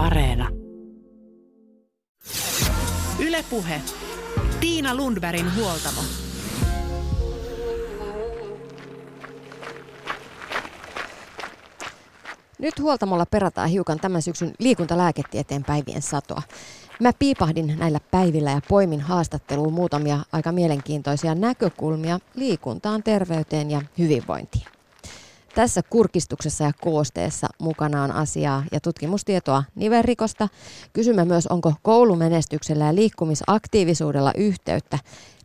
Areena. Ylepuhe. Tiina Lundbergin huoltamo. Nyt huoltamolla perataan hiukan tämän syksyn liikuntalääketieteen päivien satoa. Mä piipahdin näillä päivillä ja poimin haastatteluun muutamia aika mielenkiintoisia näkökulmia liikuntaan, terveyteen ja hyvinvointiin. Tässä kurkistuksessa ja koosteessa mukana on asiaa ja tutkimustietoa nivelrikosta. Kysymme myös, onko koulumenestyksellä ja liikkumisaktiivisuudella yhteyttä,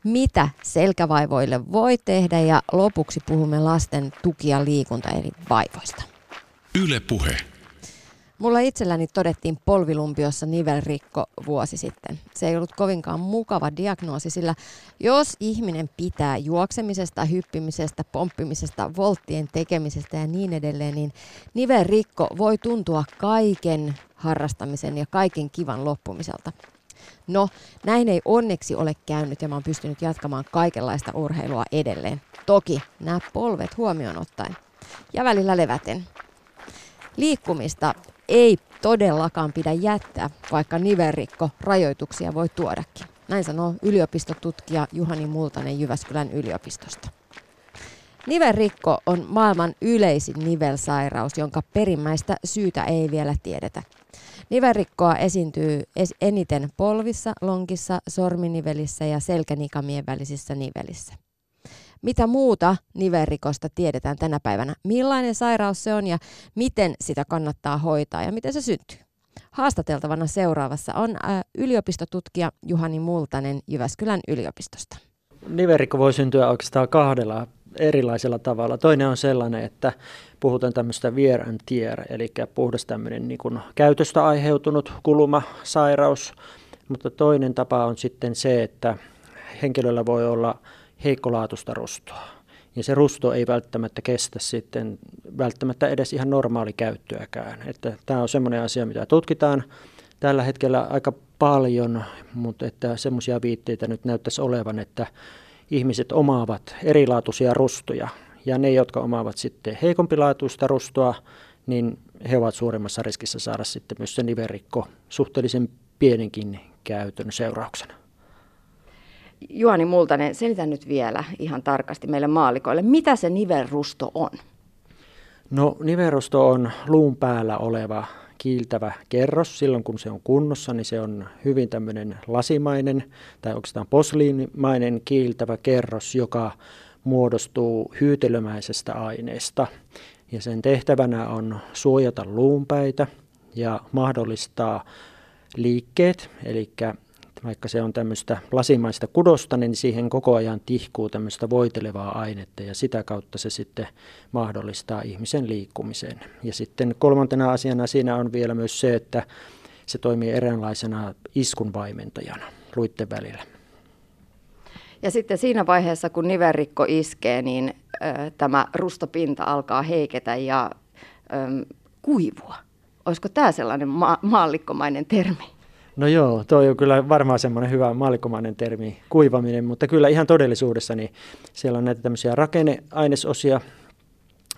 mitä selkävaivoille voi tehdä ja lopuksi puhumme lasten tuki- ja liikunta eri vaivoista. Yle Puhe. Mulla itselläni todettiin polvilumpiossa nivelrikko vuosi sitten. Se ei ollut kovinkaan mukava diagnoosi, sillä jos ihminen pitää juoksemisesta, hyppimisestä, pomppimisesta, volttien tekemisestä ja niin edelleen, niin nivelrikko voi tuntua kaiken harrastamisen ja kaiken kivan loppumiselta. No, näin ei onneksi ole käynyt ja mä oon pystynyt jatkamaan kaikenlaista urheilua edelleen. Toki nämä polvet huomioon ottaen. Ja välillä leväten. Liikkumista ei todellakaan pidä jättää, vaikka niverikko rajoituksia voi tuodakin. Näin sanoo yliopistotutkija Juhani Multanen Jyväskylän yliopistosta. Nivelrikko on maailman yleisin nivelsairaus, jonka perimmäistä syytä ei vielä tiedetä. Nivelrikkoa esiintyy eniten polvissa, lonkissa, sorminivelissä ja selkänikamien välisissä nivelissä. Mitä muuta nivelrikosta tiedetään tänä päivänä? Millainen sairaus se on ja miten sitä kannattaa hoitaa ja miten se syntyy? Haastateltavana seuraavassa on yliopistotutkija Juhani Multanen Jyväskylän yliopistosta. Nivelrikko voi syntyä oikeastaan kahdella erilaisella tavalla. Toinen on sellainen, että puhutaan tämmöistä wear and tear, eli puhdas tämmöinen niin kuin käytöstä aiheutunut kulumasairaus. Mutta toinen tapa on sitten se, että henkilöllä voi olla heikkolaatusta rustoa. Ja se rusto ei välttämättä kestä sitten välttämättä edes ihan normaali käyttöäkään. Että tämä on semmoinen asia, mitä tutkitaan tällä hetkellä aika paljon, mutta että semmoisia viitteitä nyt näyttäisi olevan, että ihmiset omaavat erilaatuisia rustoja. Ja ne, jotka omaavat sitten heikompilaatuista rustoa, niin he ovat suurimmassa riskissä saada sitten myös se niverikko suhteellisen pienenkin käytön seurauksena. Juani Multanen, selitä nyt vielä ihan tarkasti meille maalikoille, mitä se nivelrusto on? No nivelrusto on luun päällä oleva kiiltävä kerros. Silloin kun se on kunnossa, niin se on hyvin tämmöinen lasimainen tai oikeastaan posliinimainen kiiltävä kerros, joka muodostuu hyytelömäisestä aineesta. Ja sen tehtävänä on suojata luunpäitä ja mahdollistaa liikkeet, eli vaikka se on tämmöistä lasimaista kudosta, niin siihen koko ajan tihkuu tämmöistä voitelevaa ainetta ja sitä kautta se sitten mahdollistaa ihmisen liikkumisen. Ja sitten kolmantena asiana siinä on vielä myös se, että se toimii eräänlaisena iskunvaimentajana luitten välillä. Ja sitten siinä vaiheessa, kun niverikko iskee, niin ö, tämä rustopinta alkaa heiketä ja ö, kuivua. Olisiko tämä sellainen ma- maallikkomainen termi? No joo, tuo on kyllä varmaan semmoinen hyvä maalikomainen termi, kuivaminen, mutta kyllä ihan todellisuudessa niin siellä on näitä tämmöisiä rakenneainesosia,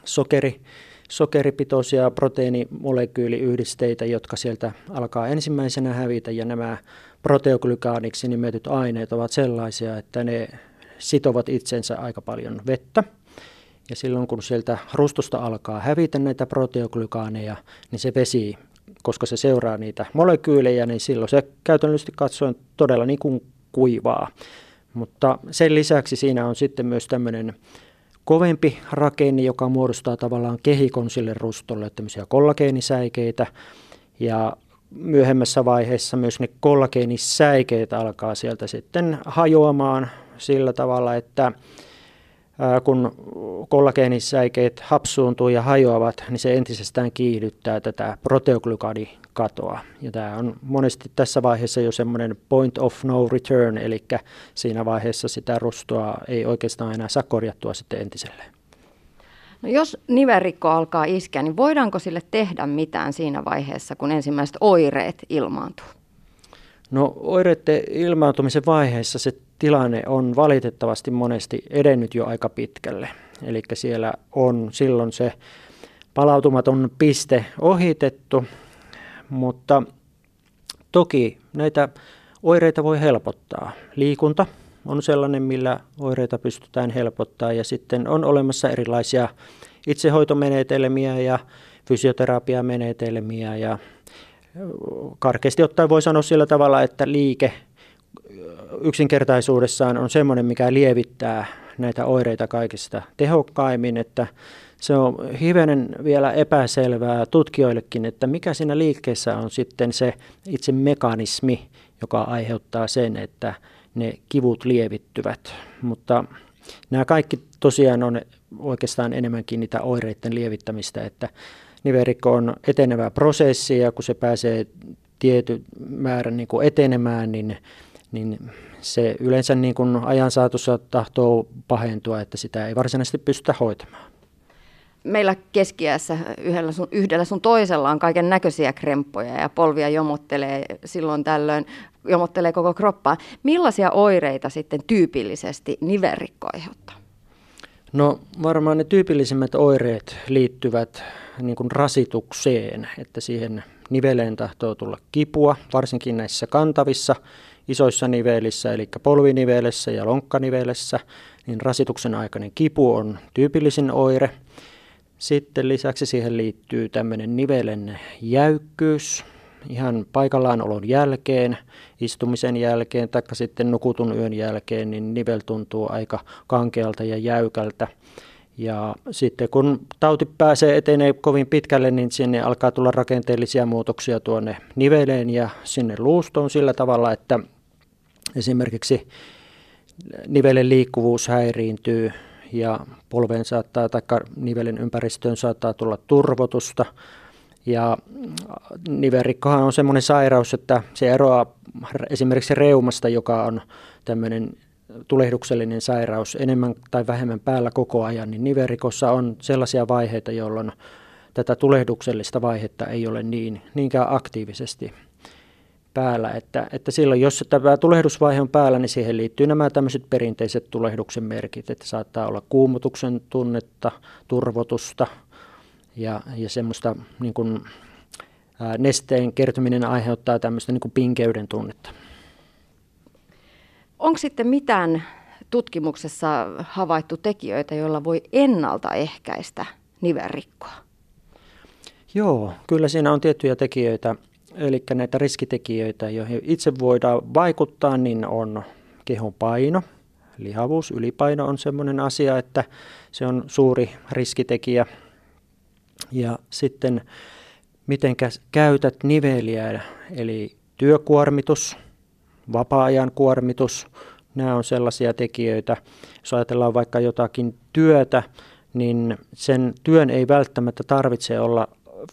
sokeri, sokeripitoisia proteiinimolekyyliyhdisteitä, jotka sieltä alkaa ensimmäisenä hävitä ja nämä proteoglykaaniksi nimetyt aineet ovat sellaisia, että ne sitovat itsensä aika paljon vettä. Ja silloin kun sieltä rustosta alkaa hävitä näitä proteoglykaaneja, niin se vesi koska se seuraa niitä molekyylejä, niin silloin se käytännöllisesti katsoen todella niin kuin kuivaa. Mutta sen lisäksi siinä on sitten myös tämmöinen kovempi rakenne, joka muodostaa tavallaan kehikon sille rustolle, tämmöisiä kollageenisäikeitä. Ja myöhemmässä vaiheessa myös ne kollageenisäikeet alkaa sieltä sitten hajoamaan sillä tavalla, että kun kollageenisäikeet hapsuuntuu ja hajoavat, niin se entisestään kiihdyttää tätä proteoglykadikatoa. Ja tämä on monesti tässä vaiheessa jo semmoinen point of no return, eli siinä vaiheessa sitä rustoa ei oikeastaan enää saa korjattua sitten entiselleen. No jos niverikko alkaa iskeä, niin voidaanko sille tehdä mitään siinä vaiheessa, kun ensimmäiset oireet ilmaantuu? No oireiden ilmaantumisen vaiheessa se tilanne on valitettavasti monesti edennyt jo aika pitkälle. Eli siellä on silloin se palautumaton piste ohitettu, Mutta toki näitä oireita voi helpottaa. Liikunta on sellainen, millä oireita pystytään helpottaa ja sitten on olemassa erilaisia itsehoitomenetelmiä ja fysioterapiamenetelmiä ja karkeasti ottaen voi sanoa sillä tavalla, että liike yksinkertaisuudessaan on semmoinen, mikä lievittää näitä oireita kaikista tehokkaimmin, että se on hivenen vielä epäselvää tutkijoillekin, että mikä siinä liikkeessä on sitten se itse mekanismi, joka aiheuttaa sen, että ne kivut lievittyvät. Mutta nämä kaikki tosiaan on oikeastaan enemmänkin niitä oireiden lievittämistä, että nivelrikko on etenevä prosessi ja kun se pääsee tietyn määrän niin kuin etenemään, niin, niin se yleensä niin kuin ajan saatossa tahtoo pahentua, että sitä ei varsinaisesti pystytä hoitamaan. Meillä keskiässä yhdellä sun, yhdellä sun toisella on kaiken näköisiä kremppoja ja polvia jomottelee silloin tällöin, jomottelee koko kroppaa. Millaisia oireita sitten tyypillisesti nivelrikko aiheuttaa? No varmaan ne tyypillisimmät oireet liittyvät niin kuin rasitukseen, että siihen niveleen tahtoo tulla kipua, varsinkin näissä kantavissa isoissa nivelissä, eli polvinivelessä ja lonkkanivelessä, niin rasituksen aikainen kipu on tyypillisin oire. Sitten lisäksi siihen liittyy tämmöinen nivelen jäykkyys, ihan paikallaan olon jälkeen, istumisen jälkeen tai sitten nukutun yön jälkeen, niin nivel tuntuu aika kankealta ja jäykältä. Ja sitten kun tauti pääsee etenee kovin pitkälle, niin sinne alkaa tulla rakenteellisia muutoksia tuonne niveleen ja sinne luustoon sillä tavalla, että esimerkiksi nivelen liikkuvuus häiriintyy ja polveen saattaa tai nivelen ympäristöön saattaa tulla turvotusta. Ja nivelrikkohan on semmoinen sairaus, että se eroaa esimerkiksi reumasta, joka on tämmöinen tulehduksellinen sairaus enemmän tai vähemmän päällä koko ajan, niin niverikossa on sellaisia vaiheita, jolloin tätä tulehduksellista vaihetta ei ole niin, niinkään aktiivisesti päällä. Että, että silloin, jos tämä tulehdusvaihe on päällä, niin siihen liittyy nämä tämmöiset perinteiset tulehduksen merkit, että saattaa olla kuumutuksen tunnetta, turvotusta ja, ja semmoista niin kuin, ää, nesteen kertyminen aiheuttaa tämmöistä niin kuin pinkeyden tunnetta. Onko sitten mitään tutkimuksessa havaittu tekijöitä, joilla voi ennaltaehkäistä nivelrikkoa? Joo, kyllä siinä on tiettyjä tekijöitä, eli näitä riskitekijöitä, joihin itse voidaan vaikuttaa, niin on kehon paino, lihavuus, ylipaino on sellainen asia, että se on suuri riskitekijä. Ja sitten miten käytät niveliä, eli työkuormitus, vapaa-ajan kuormitus, nämä on sellaisia tekijöitä. Jos ajatellaan vaikka jotakin työtä, niin sen työn ei välttämättä tarvitse olla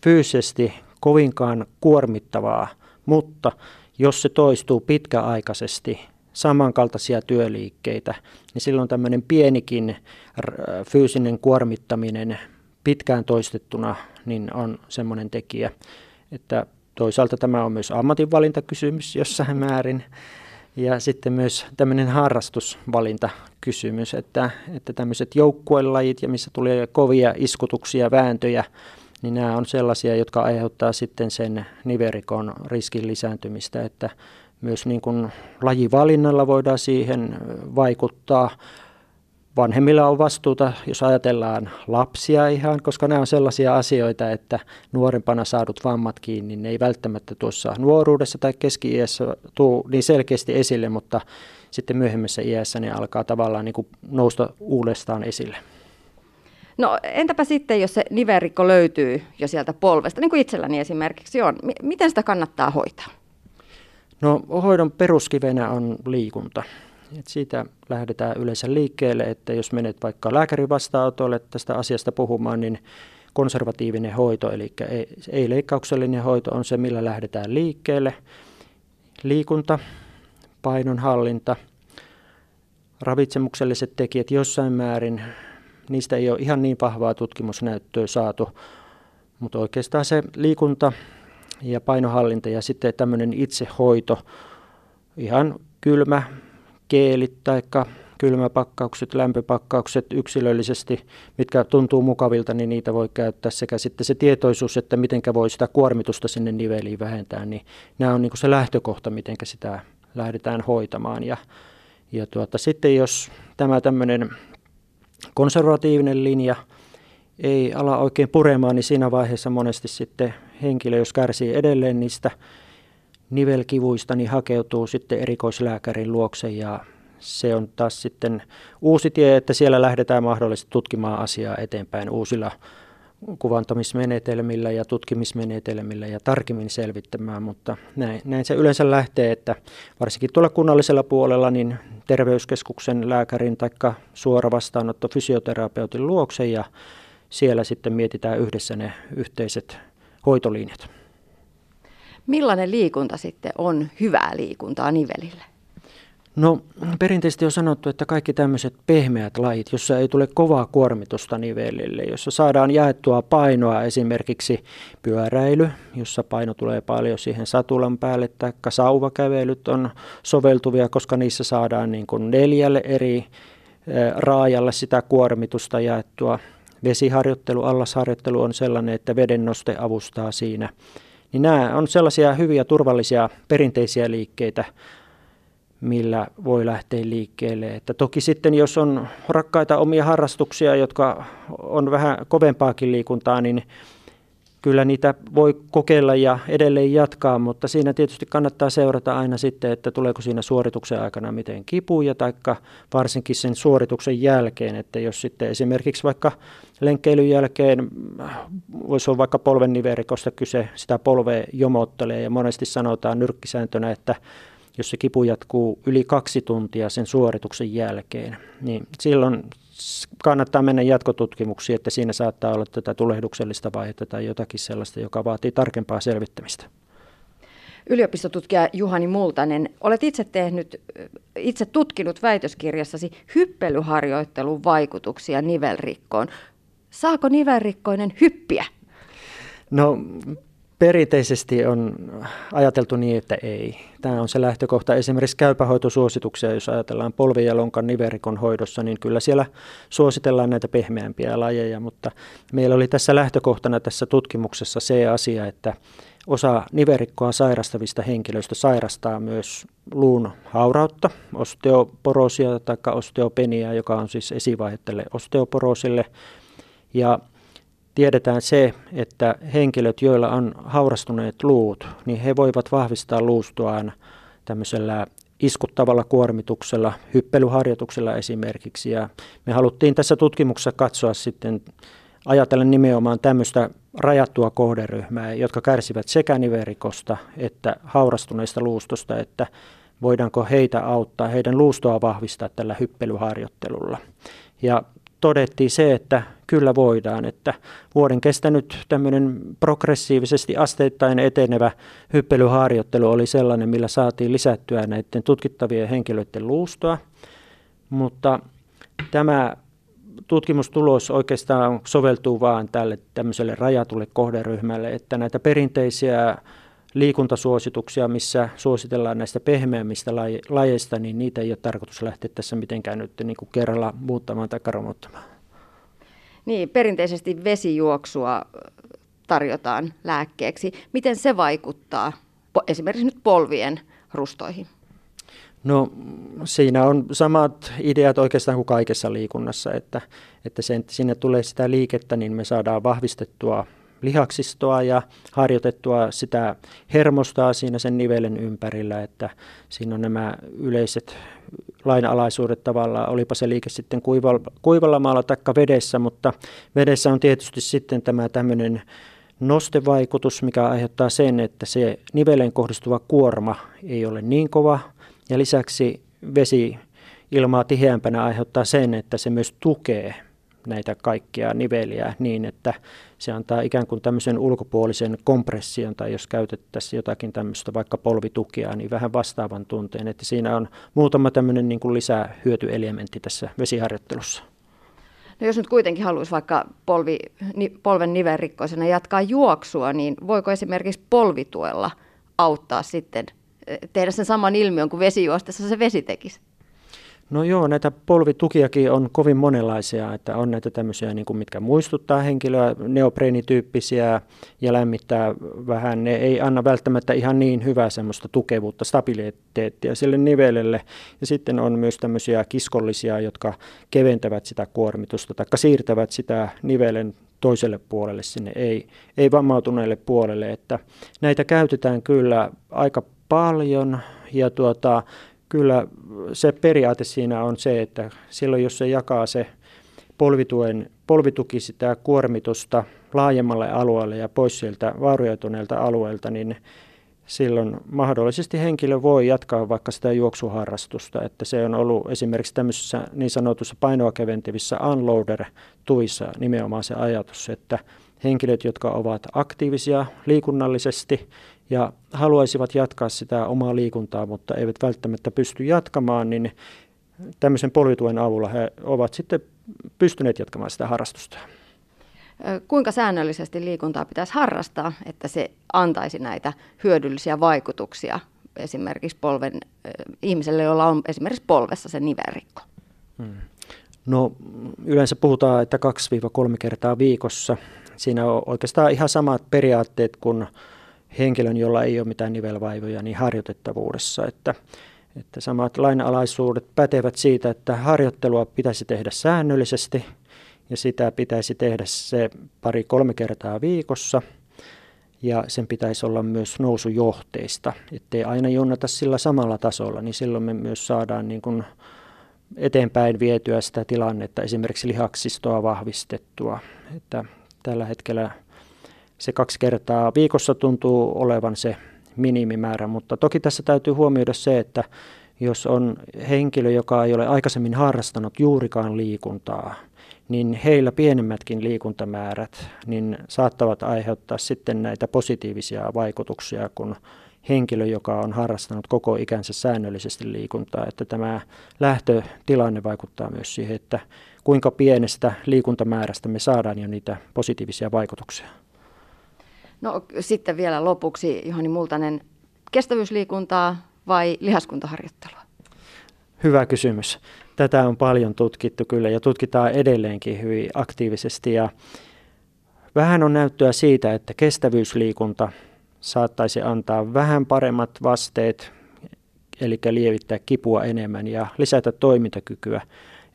fyysisesti kovinkaan kuormittavaa, mutta jos se toistuu pitkäaikaisesti, samankaltaisia työliikkeitä, niin silloin tämmöinen pienikin fyysinen kuormittaminen pitkään toistettuna niin on semmoinen tekijä, että toisaalta tämä on myös ammatinvalintakysymys jossain määrin. Ja sitten myös tämmöinen harrastusvalintakysymys, että, että tämmöiset joukkuelajit ja missä tulee kovia iskutuksia, vääntöjä, niin nämä on sellaisia, jotka aiheuttaa sitten sen niverikon riskin lisääntymistä, että myös niin kuin lajivalinnalla voidaan siihen vaikuttaa vanhemmilla on vastuuta, jos ajatellaan lapsia ihan, koska nämä on sellaisia asioita, että nuorempana saadut vammat kiinni, ne ei välttämättä tuossa nuoruudessa tai keski-iässä tule niin selkeästi esille, mutta sitten myöhemmässä iässä ne alkaa tavallaan niin kuin nousta uudestaan esille. No entäpä sitten, jos se niverikko löytyy jo sieltä polvesta, niin kuin itselläni esimerkiksi on, miten sitä kannattaa hoitaa? No hoidon peruskivenä on liikunta. Et siitä lähdetään yleensä liikkeelle, että jos menet vaikka lääkärin vastaanotolle tästä asiasta puhumaan, niin konservatiivinen hoito, eli ei-leikkauksellinen hoito on se, millä lähdetään liikkeelle. Liikunta, painonhallinta, ravitsemukselliset tekijät jossain määrin, niistä ei ole ihan niin vahvaa tutkimusnäyttöä saatu, mutta oikeastaan se liikunta ja painohallinta ja sitten tämmöinen itsehoito, ihan kylmä, keelit tai kylmäpakkaukset, lämpöpakkaukset yksilöllisesti, mitkä tuntuu mukavilta, niin niitä voi käyttää sekä sitten se tietoisuus, että miten voi sitä kuormitusta sinne niveliin vähentää, niin nämä on niin se lähtökohta, miten sitä lähdetään hoitamaan. Ja, ja tuota, sitten jos tämä tämmöinen konservatiivinen linja ei ala oikein puremaan, niin siinä vaiheessa monesti sitten henkilö, jos kärsii edelleen niistä nivelkivuista, niin hakeutuu sitten erikoislääkärin luokse ja se on taas sitten uusi tie, että siellä lähdetään mahdollisesti tutkimaan asiaa eteenpäin uusilla kuvantamismenetelmillä ja tutkimismenetelmillä ja tarkemmin selvittämään, mutta näin, näin se yleensä lähtee, että varsinkin tuolla kunnallisella puolella niin terveyskeskuksen lääkärin tai suora vastaanotto fysioterapeutin luokse ja siellä sitten mietitään yhdessä ne yhteiset hoitolinjat. Millainen liikunta sitten on hyvää liikuntaa nivelille? No perinteisesti on sanottu, että kaikki tämmöiset pehmeät lajit, jossa ei tule kovaa kuormitusta nivelille, jossa saadaan jaettua painoa esimerkiksi pyöräily, jossa paino tulee paljon siihen satulan päälle, tai sauvakävelyt on soveltuvia, koska niissä saadaan niin kuin neljälle eri raajalle sitä kuormitusta jaettua. Vesiharjoittelu, allasharjoittelu on sellainen, että veden noste avustaa siinä. Niin nämä on sellaisia hyviä, turvallisia, perinteisiä liikkeitä, millä voi lähteä liikkeelle. Että toki sitten jos on rakkaita omia harrastuksia, jotka on vähän kovempaakin liikuntaa, niin kyllä niitä voi kokeilla ja edelleen jatkaa, mutta siinä tietysti kannattaa seurata aina sitten, että tuleeko siinä suorituksen aikana miten kipuja, tai varsinkin sen suorituksen jälkeen, että jos sitten esimerkiksi vaikka lenkkeilyn jälkeen voisi olla vaikka polven niverikosta kyse, sitä polvea jomottelee ja monesti sanotaan nyrkkisääntönä, että jos se kipu jatkuu yli kaksi tuntia sen suorituksen jälkeen, niin silloin kannattaa mennä jatkotutkimuksiin, että siinä saattaa olla tätä tulehduksellista vaihetta tai jotakin sellaista, joka vaatii tarkempaa selvittämistä. Yliopistotutkija Juhani Multanen, olet itse tehnyt, itse tutkinut väitöskirjassasi hyppelyharjoittelun vaikutuksia nivelrikkoon. Saako nivelrikkoinen hyppiä? No Perinteisesti on ajateltu niin, että ei. Tämä on se lähtökohta. Esimerkiksi käypähoitosuosituksia, jos ajatellaan polvi- ja lonkan niverikon hoidossa, niin kyllä siellä suositellaan näitä pehmeämpiä lajeja, mutta meillä oli tässä lähtökohtana tässä tutkimuksessa se asia, että osa niverikkoa sairastavista henkilöistä sairastaa myös luun haurautta, osteoporoosia tai osteopeniaa, joka on siis esivaihe osteoporoosille. Ja tiedetään se, että henkilöt, joilla on haurastuneet luut, niin he voivat vahvistaa luustoaan tämmöisellä iskuttavalla kuormituksella, hyppelyharjoituksella esimerkiksi. Ja me haluttiin tässä tutkimuksessa katsoa sitten, ajatella nimenomaan tämmöistä rajattua kohderyhmää, jotka kärsivät sekä niverikosta että haurastuneista luustosta, että voidaanko heitä auttaa, heidän luustoa vahvistaa tällä hyppelyharjoittelulla. Ja todettiin se, että kyllä voidaan, että vuoden kestänyt tämmöinen progressiivisesti asteittain etenevä hyppelyharjoittelu oli sellainen, millä saatiin lisättyä näiden tutkittavien henkilöiden luustoa, mutta tämä tutkimustulos oikeastaan soveltuu vain tälle tämmöiselle rajatulle kohderyhmälle, että näitä perinteisiä liikuntasuosituksia, missä suositellaan näistä pehmeämmistä lajeista, niin niitä ei ole tarkoitus lähteä tässä mitenkään nyt niin kuin kerralla muuttamaan tai romuttamaan. Niin, perinteisesti vesijuoksua tarjotaan lääkkeeksi. Miten se vaikuttaa esimerkiksi nyt polvien rustoihin? No siinä on samat ideat oikeastaan kuin kaikessa liikunnassa, että, että sen, sinne tulee sitä liikettä, niin me saadaan vahvistettua lihaksistoa ja harjoitettua sitä hermostaa siinä sen nivelen ympärillä, että siinä on nämä yleiset lainalaisuudet tavallaan, olipa se liike sitten kuivalla, kuivalla maalla tai vedessä, mutta vedessä on tietysti sitten tämä tämmöinen nostevaikutus, mikä aiheuttaa sen, että se niveleen kohdistuva kuorma ei ole niin kova. Ja lisäksi vesi ilmaa tiheämpänä aiheuttaa sen, että se myös tukee näitä kaikkia niveliä niin, että se antaa ikään kuin tämmöisen ulkopuolisen kompression tai jos käytettäisiin jotakin tämmöistä vaikka polvitukia, niin vähän vastaavan tunteen, että siinä on muutama tämmöinen niin kuin lisää hyötyelementti tässä vesiharjoittelussa. No jos nyt kuitenkin haluaisi vaikka polvi, ni, polven nivelrikkoisena jatkaa juoksua, niin voiko esimerkiksi polvituella auttaa sitten eh, tehdä sen saman ilmiön kuin vesijuostessa se vesi tekisi? No joo, näitä polvitukiakin on kovin monenlaisia, että on näitä tämmöisiä, niin kuin mitkä muistuttaa henkilöä, neopreenityyppisiä ja lämmittää vähän. Ne ei anna välttämättä ihan niin hyvää semmoista tukevuutta, stabiliteettia sille nivelelle. Ja sitten on myös tämmöisiä kiskollisia, jotka keventävät sitä kuormitusta tai siirtävät sitä nivelen toiselle puolelle sinne, ei, ei vammautuneelle puolelle. Että näitä käytetään kyllä aika paljon ja tuota, kyllä se periaate siinä on se, että silloin jos se jakaa se polvituen, polvituki sitä kuormitusta laajemmalle alueelle ja pois sieltä vaurioituneelta alueelta, niin silloin mahdollisesti henkilö voi jatkaa vaikka sitä juoksuharrastusta. Että se on ollut esimerkiksi tämmöisissä niin sanotussa painoa keventävissä unloader-tuissa nimenomaan se ajatus, että henkilöt, jotka ovat aktiivisia liikunnallisesti ja haluaisivat jatkaa sitä omaa liikuntaa, mutta eivät välttämättä pysty jatkamaan, niin tämmöisen polvituen avulla he ovat sitten pystyneet jatkamaan sitä harrastusta. Kuinka säännöllisesti liikuntaa pitäisi harrastaa, että se antaisi näitä hyödyllisiä vaikutuksia esimerkiksi polven, ihmiselle, jolla on esimerkiksi polvessa se nivelrikko? Hmm. No yleensä puhutaan, että 2-3 kertaa viikossa. Siinä on oikeastaan ihan samat periaatteet kuin henkilön, jolla ei ole mitään nivelvaivoja, niin harjoitettavuudessa. Että, että samat lainalaisuudet pätevät siitä, että harjoittelua pitäisi tehdä säännöllisesti ja sitä pitäisi tehdä se pari-kolme kertaa viikossa. Ja sen pitäisi olla myös nousujohteista, ettei aina jonnata sillä samalla tasolla, niin silloin me myös saadaan niin kuin eteenpäin vietyä sitä tilannetta, esimerkiksi lihaksistoa vahvistettua. Että tällä hetkellä se kaksi kertaa viikossa tuntuu olevan se minimimäärä, mutta toki tässä täytyy huomioida se, että jos on henkilö, joka ei ole aikaisemmin harrastanut juurikaan liikuntaa, niin heillä pienemmätkin liikuntamäärät niin saattavat aiheuttaa sitten näitä positiivisia vaikutuksia, kun henkilö, joka on harrastanut koko ikänsä säännöllisesti liikuntaa, että tämä lähtötilanne vaikuttaa myös siihen, että kuinka pienestä liikuntamäärästä me saadaan jo niitä positiivisia vaikutuksia. No sitten vielä lopuksi Johani Multanen, kestävyysliikuntaa vai lihaskuntaharjoittelua? Hyvä kysymys. Tätä on paljon tutkittu kyllä ja tutkitaan edelleenkin hyvin aktiivisesti ja vähän on näyttöä siitä, että kestävyysliikunta saattaisi antaa vähän paremmat vasteet, eli lievittää kipua enemmän ja lisätä toimintakykyä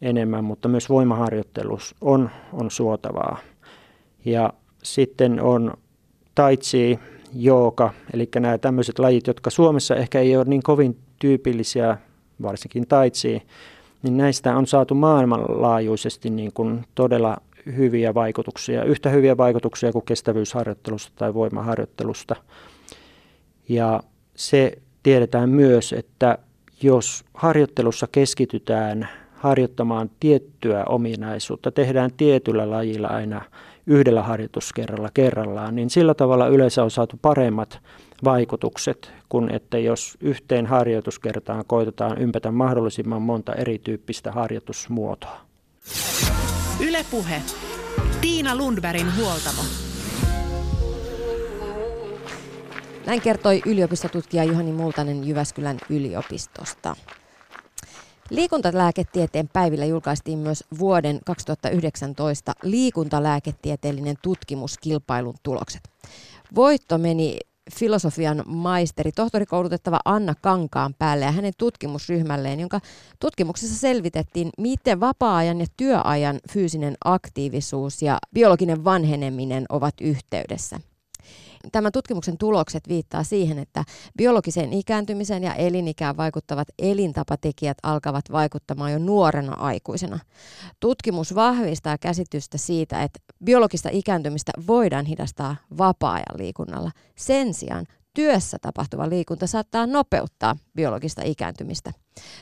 enemmän, mutta myös voimaharjoittelus on, on suotavaa. Ja sitten on taitsi, jooga, eli nämä tämmöiset lajit, jotka Suomessa ehkä ei ole niin kovin tyypillisiä, varsinkin taitsi, niin näistä on saatu maailmanlaajuisesti niin kuin todella hyviä vaikutuksia, yhtä hyviä vaikutuksia kuin kestävyysharjoittelusta tai voimaharjoittelusta. Ja se tiedetään myös, että jos harjoittelussa keskitytään harjoittamaan tiettyä ominaisuutta, tehdään tietyllä lajilla aina yhdellä harjoituskerralla kerrallaan, niin sillä tavalla yleensä on saatu paremmat vaikutukset kuin että jos yhteen harjoituskertaan koitetaan ympätä mahdollisimman monta erityyppistä harjoitusmuotoa. Ylepuhe. Tiina Lundbergin huoltamo. Näin kertoi yliopistotutkija Juhani Multanen Jyväskylän yliopistosta. Liikuntalääketieteen päivillä julkaistiin myös vuoden 2019 liikuntalääketieteellinen tutkimuskilpailun tulokset. Voitto meni filosofian maisteri, tohtorikoulutettava Anna Kankaan päälle ja hänen tutkimusryhmälleen, jonka tutkimuksessa selvitettiin, miten vapaa-ajan ja työajan fyysinen aktiivisuus ja biologinen vanheneminen ovat yhteydessä. Tämän tutkimuksen tulokset viittaa siihen, että biologiseen ikääntymiseen ja elinikään vaikuttavat elintapatekijät alkavat vaikuttamaan jo nuorena aikuisena. Tutkimus vahvistaa käsitystä siitä, että biologista ikääntymistä voidaan hidastaa vapaa-ajan liikunnalla. Sen sijaan työssä tapahtuva liikunta saattaa nopeuttaa biologista ikääntymistä.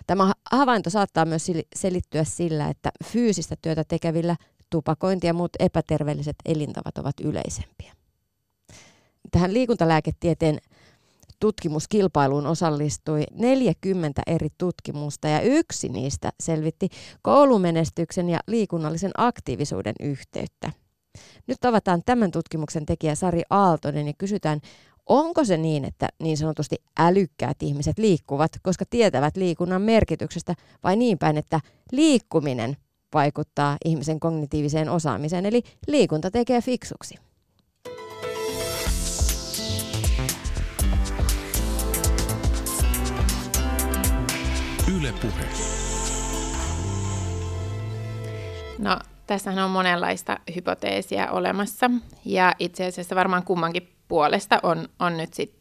Tämä havainto saattaa myös selittyä sillä, että fyysistä työtä tekevillä tupakointi ja muut epäterveelliset elintavat ovat yleisempiä tähän liikuntalääketieteen tutkimuskilpailuun osallistui 40 eri tutkimusta ja yksi niistä selvitti koulumenestyksen ja liikunnallisen aktiivisuuden yhteyttä. Nyt tavataan tämän tutkimuksen tekijä Sari Aaltonen ja kysytään, Onko se niin, että niin sanotusti älykkäät ihmiset liikkuvat, koska tietävät liikunnan merkityksestä, vai niin päin, että liikkuminen vaikuttaa ihmisen kognitiiviseen osaamiseen, eli liikunta tekee fiksuksi? Yle Puhe. No, tässähän on monenlaista hypoteesia olemassa, ja itse asiassa varmaan kummankin puolesta on, on nyt sit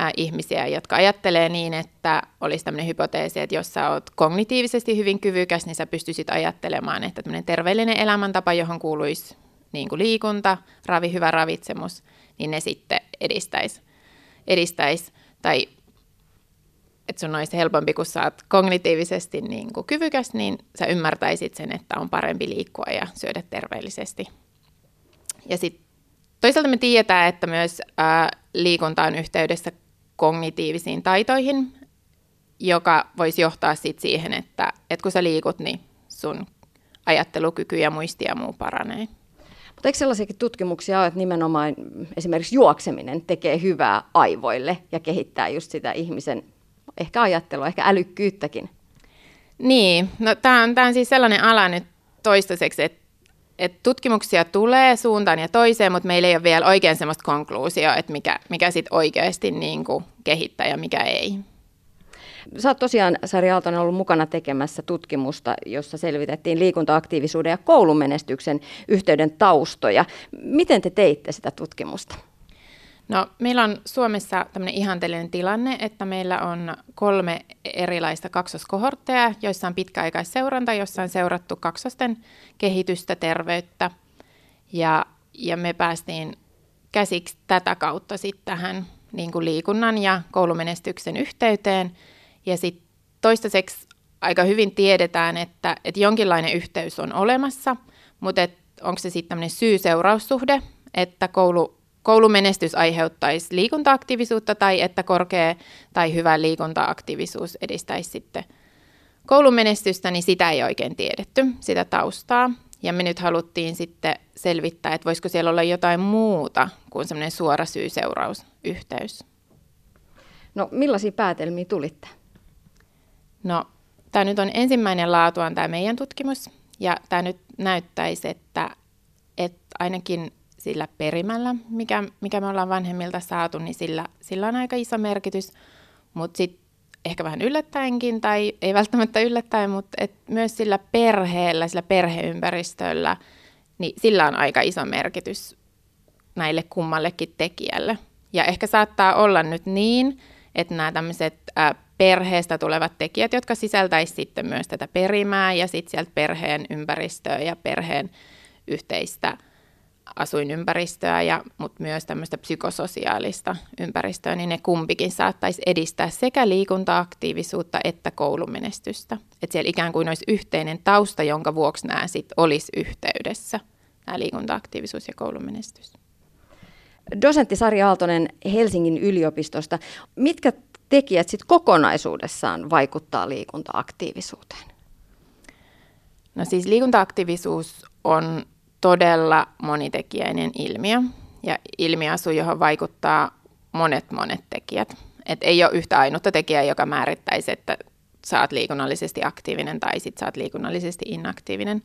äh, ihmisiä, jotka ajattelee niin, että olisi tämmöinen hypoteesi, että jos sä oot kognitiivisesti hyvin kyvykäs, niin sä pystyisit ajattelemaan, että tämmöinen terveellinen elämäntapa, johon kuuluisi niin kuin liikunta, ravi, hyvä ravitsemus, niin ne sitten edistäisi. edistäisi tai että sun olisi helpompi, kun sä oot kognitiivisesti niin kuin kyvykäs, niin sä ymmärtäisit sen, että on parempi liikkua ja syödä terveellisesti. Ja sitten toisaalta me tiedetään, että myös ää, liikunta on yhteydessä kognitiivisiin taitoihin, joka voisi johtaa sit siihen, että, että kun sä liikut, niin sun ajattelukyky ja muisti ja muu paranee. Mutta eikö sellaisiakin tutkimuksia ole, että nimenomaan esimerkiksi juokseminen tekee hyvää aivoille ja kehittää just sitä ihmisen ehkä ajattelua, ehkä älykkyyttäkin. Niin, no tämä on, on siis sellainen ala nyt toistaiseksi, että et tutkimuksia tulee suuntaan ja toiseen, mutta meillä ei ole vielä oikein sellaista konkluusioa, että mikä, mikä sitten oikeasti niin kuin kehittää ja mikä ei. Sä oot tosiaan, Sari Aaltonen, ollut mukana tekemässä tutkimusta, jossa selvitettiin liikuntaaktiivisuuden ja koulumenestyksen yhteyden taustoja. Miten te teitte sitä tutkimusta? No, meillä on Suomessa tämmöinen ihanteellinen tilanne, että meillä on kolme erilaista kaksoskohortteja, joissa on pitkäaikaisseuranta, jossa on seurattu kaksosten kehitystä, terveyttä. Ja, ja me päästiin käsiksi tätä kautta sitten tähän niin kuin liikunnan ja koulumenestyksen yhteyteen. Ja sitten toistaiseksi aika hyvin tiedetään, että, että jonkinlainen yhteys on olemassa, mutta onko se sitten tämmöinen syy-seuraussuhde, että koulu koulumenestys aiheuttaisi liikuntaaktiivisuutta tai että korkea tai hyvä liikuntaaktiivisuus edistäisi sitten koulumenestystä, niin sitä ei oikein tiedetty, sitä taustaa. Ja me nyt haluttiin sitten selvittää, että voisiko siellä olla jotain muuta kuin semmoinen suora syy-seurausyhteys. No millaisia päätelmiä tulitte? No tämä nyt on ensimmäinen laatuaan tämä meidän tutkimus. Ja tämä nyt näyttäisi, että, että ainakin sillä perimällä, mikä, mikä me ollaan vanhemmilta saatu, niin sillä, sillä on aika iso merkitys. Mutta sitten ehkä vähän yllättäenkin, tai ei välttämättä yllättäen, mutta et myös sillä perheellä, sillä perheympäristöllä, niin sillä on aika iso merkitys näille kummallekin tekijälle. Ja ehkä saattaa olla nyt niin, että nämä tämmöiset perheestä tulevat tekijät, jotka sisältäisivät sitten myös tätä perimää ja sitten sieltä perheen ympäristöä ja perheen yhteistä asuinympäristöä, ja, mutta myös tämmöistä psykososiaalista ympäristöä, niin ne kumpikin saattaisi edistää sekä liikuntaaktiivisuutta että koulumenestystä. Että siellä ikään kuin olisi yhteinen tausta, jonka vuoksi nämä sitten olisi yhteydessä, nämä liikuntaaktiivisuus ja koulumenestys. Dosentti Sari Aaltonen Helsingin yliopistosta. Mitkä tekijät sitten kokonaisuudessaan vaikuttaa liikuntaaktiivisuuteen? No siis liikuntaaktiivisuus on todella monitekijäinen ilmiö ja ilmiasu, johon vaikuttaa monet monet tekijät. Et ei ole yhtä ainutta tekijää, joka määrittäisi, että saat liikunnallisesti aktiivinen tai sit saat liikunnallisesti inaktiivinen.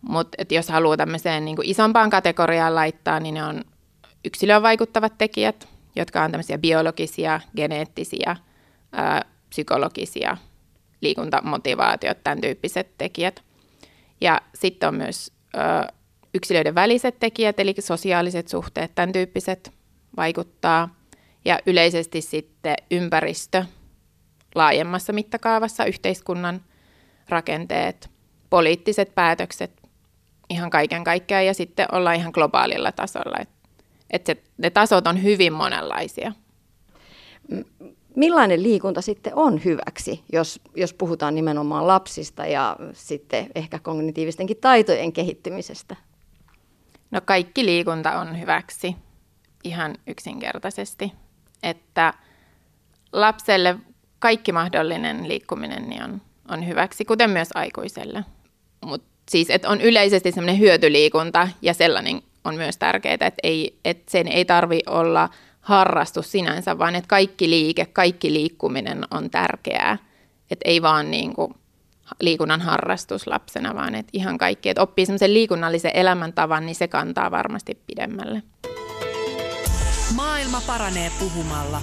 Mutta jos haluaa tämmöiseen niin isompaan kategoriaan laittaa, niin ne on yksilöön vaikuttavat tekijät, jotka on tämmöisiä biologisia, geneettisiä, ää, psykologisia, liikuntamotivaatiot, tämän tyyppiset tekijät. Ja sitten on myös ää, yksilöiden väliset tekijät, eli sosiaaliset suhteet, tämän tyyppiset vaikuttaa. Ja yleisesti sitten ympäristö laajemmassa mittakaavassa, yhteiskunnan rakenteet, poliittiset päätökset, ihan kaiken kaikkiaan. Ja sitten ollaan ihan globaalilla tasolla. Että et se, ne tasot on hyvin monenlaisia. Millainen liikunta sitten on hyväksi, jos, jos puhutaan nimenomaan lapsista ja sitten ehkä kognitiivistenkin taitojen kehittymisestä? No kaikki liikunta on hyväksi ihan yksinkertaisesti, että lapselle kaikki mahdollinen liikkuminen niin on, on hyväksi, kuten myös aikuiselle. Mutta siis, että on yleisesti semmoinen hyötyliikunta ja sellainen on myös tärkeää, että, ei, että sen ei tarvi olla harrastus sinänsä, vaan että kaikki liike, kaikki liikkuminen on tärkeää. Että ei vaan niin kuin liikunnan harrastus lapsena, vaan että ihan kaikki, että oppii semmoisen liikunnallisen elämäntavan, niin se kantaa varmasti pidemmälle. Maailma paranee puhumalla.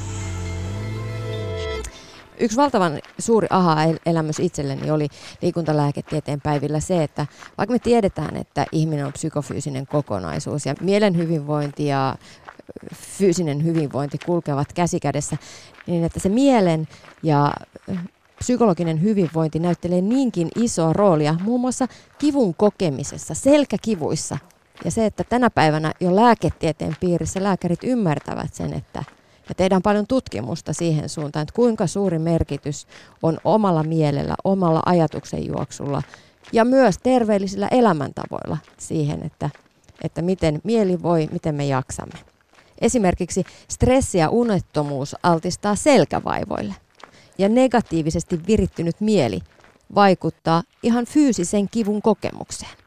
Yksi valtavan suuri aha-elämys itselleni oli liikuntalääketieteen päivillä se, että vaikka me tiedetään, että ihminen on psykofyysinen kokonaisuus ja mielen hyvinvointi ja fyysinen hyvinvointi kulkevat käsikädessä, niin että se mielen ja psykologinen hyvinvointi näyttelee niinkin isoa roolia muun muassa kivun kokemisessa, selkäkivuissa. Ja se, että tänä päivänä jo lääketieteen piirissä lääkärit ymmärtävät sen, että ja tehdään paljon tutkimusta siihen suuntaan, että kuinka suuri merkitys on omalla mielellä, omalla ajatuksen juoksulla ja myös terveellisillä elämäntavoilla siihen, että, että miten mieli voi, miten me jaksamme. Esimerkiksi stressi ja unettomuus altistaa selkävaivoille ja negatiivisesti virittynyt mieli vaikuttaa ihan fyysisen kivun kokemukseen.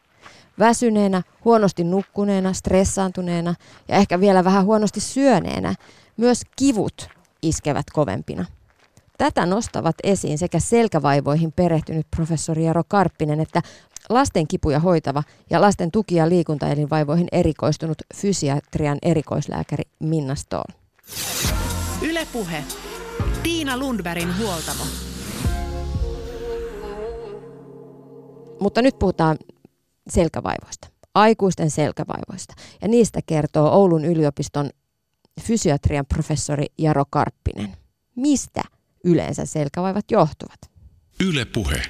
Väsyneenä, huonosti nukkuneena, stressaantuneena ja ehkä vielä vähän huonosti syöneenä myös kivut iskevät kovempina. Tätä nostavat esiin sekä selkävaivoihin perehtynyt professori Jaro Karppinen että lasten kipuja hoitava ja lasten tuki- ja liikuntaelinvaivoihin erikoistunut fysiatrian erikoislääkäri Minna Stoll. Ylepuhe. Tiina Lundbergin huoltamo. Mutta nyt puhutaan selkävaivoista, aikuisten selkävaivoista. Ja niistä kertoo Oulun yliopiston fysiatrian professori Jaro Karppinen. Mistä yleensä selkävaivat johtuvat? Yle puhe.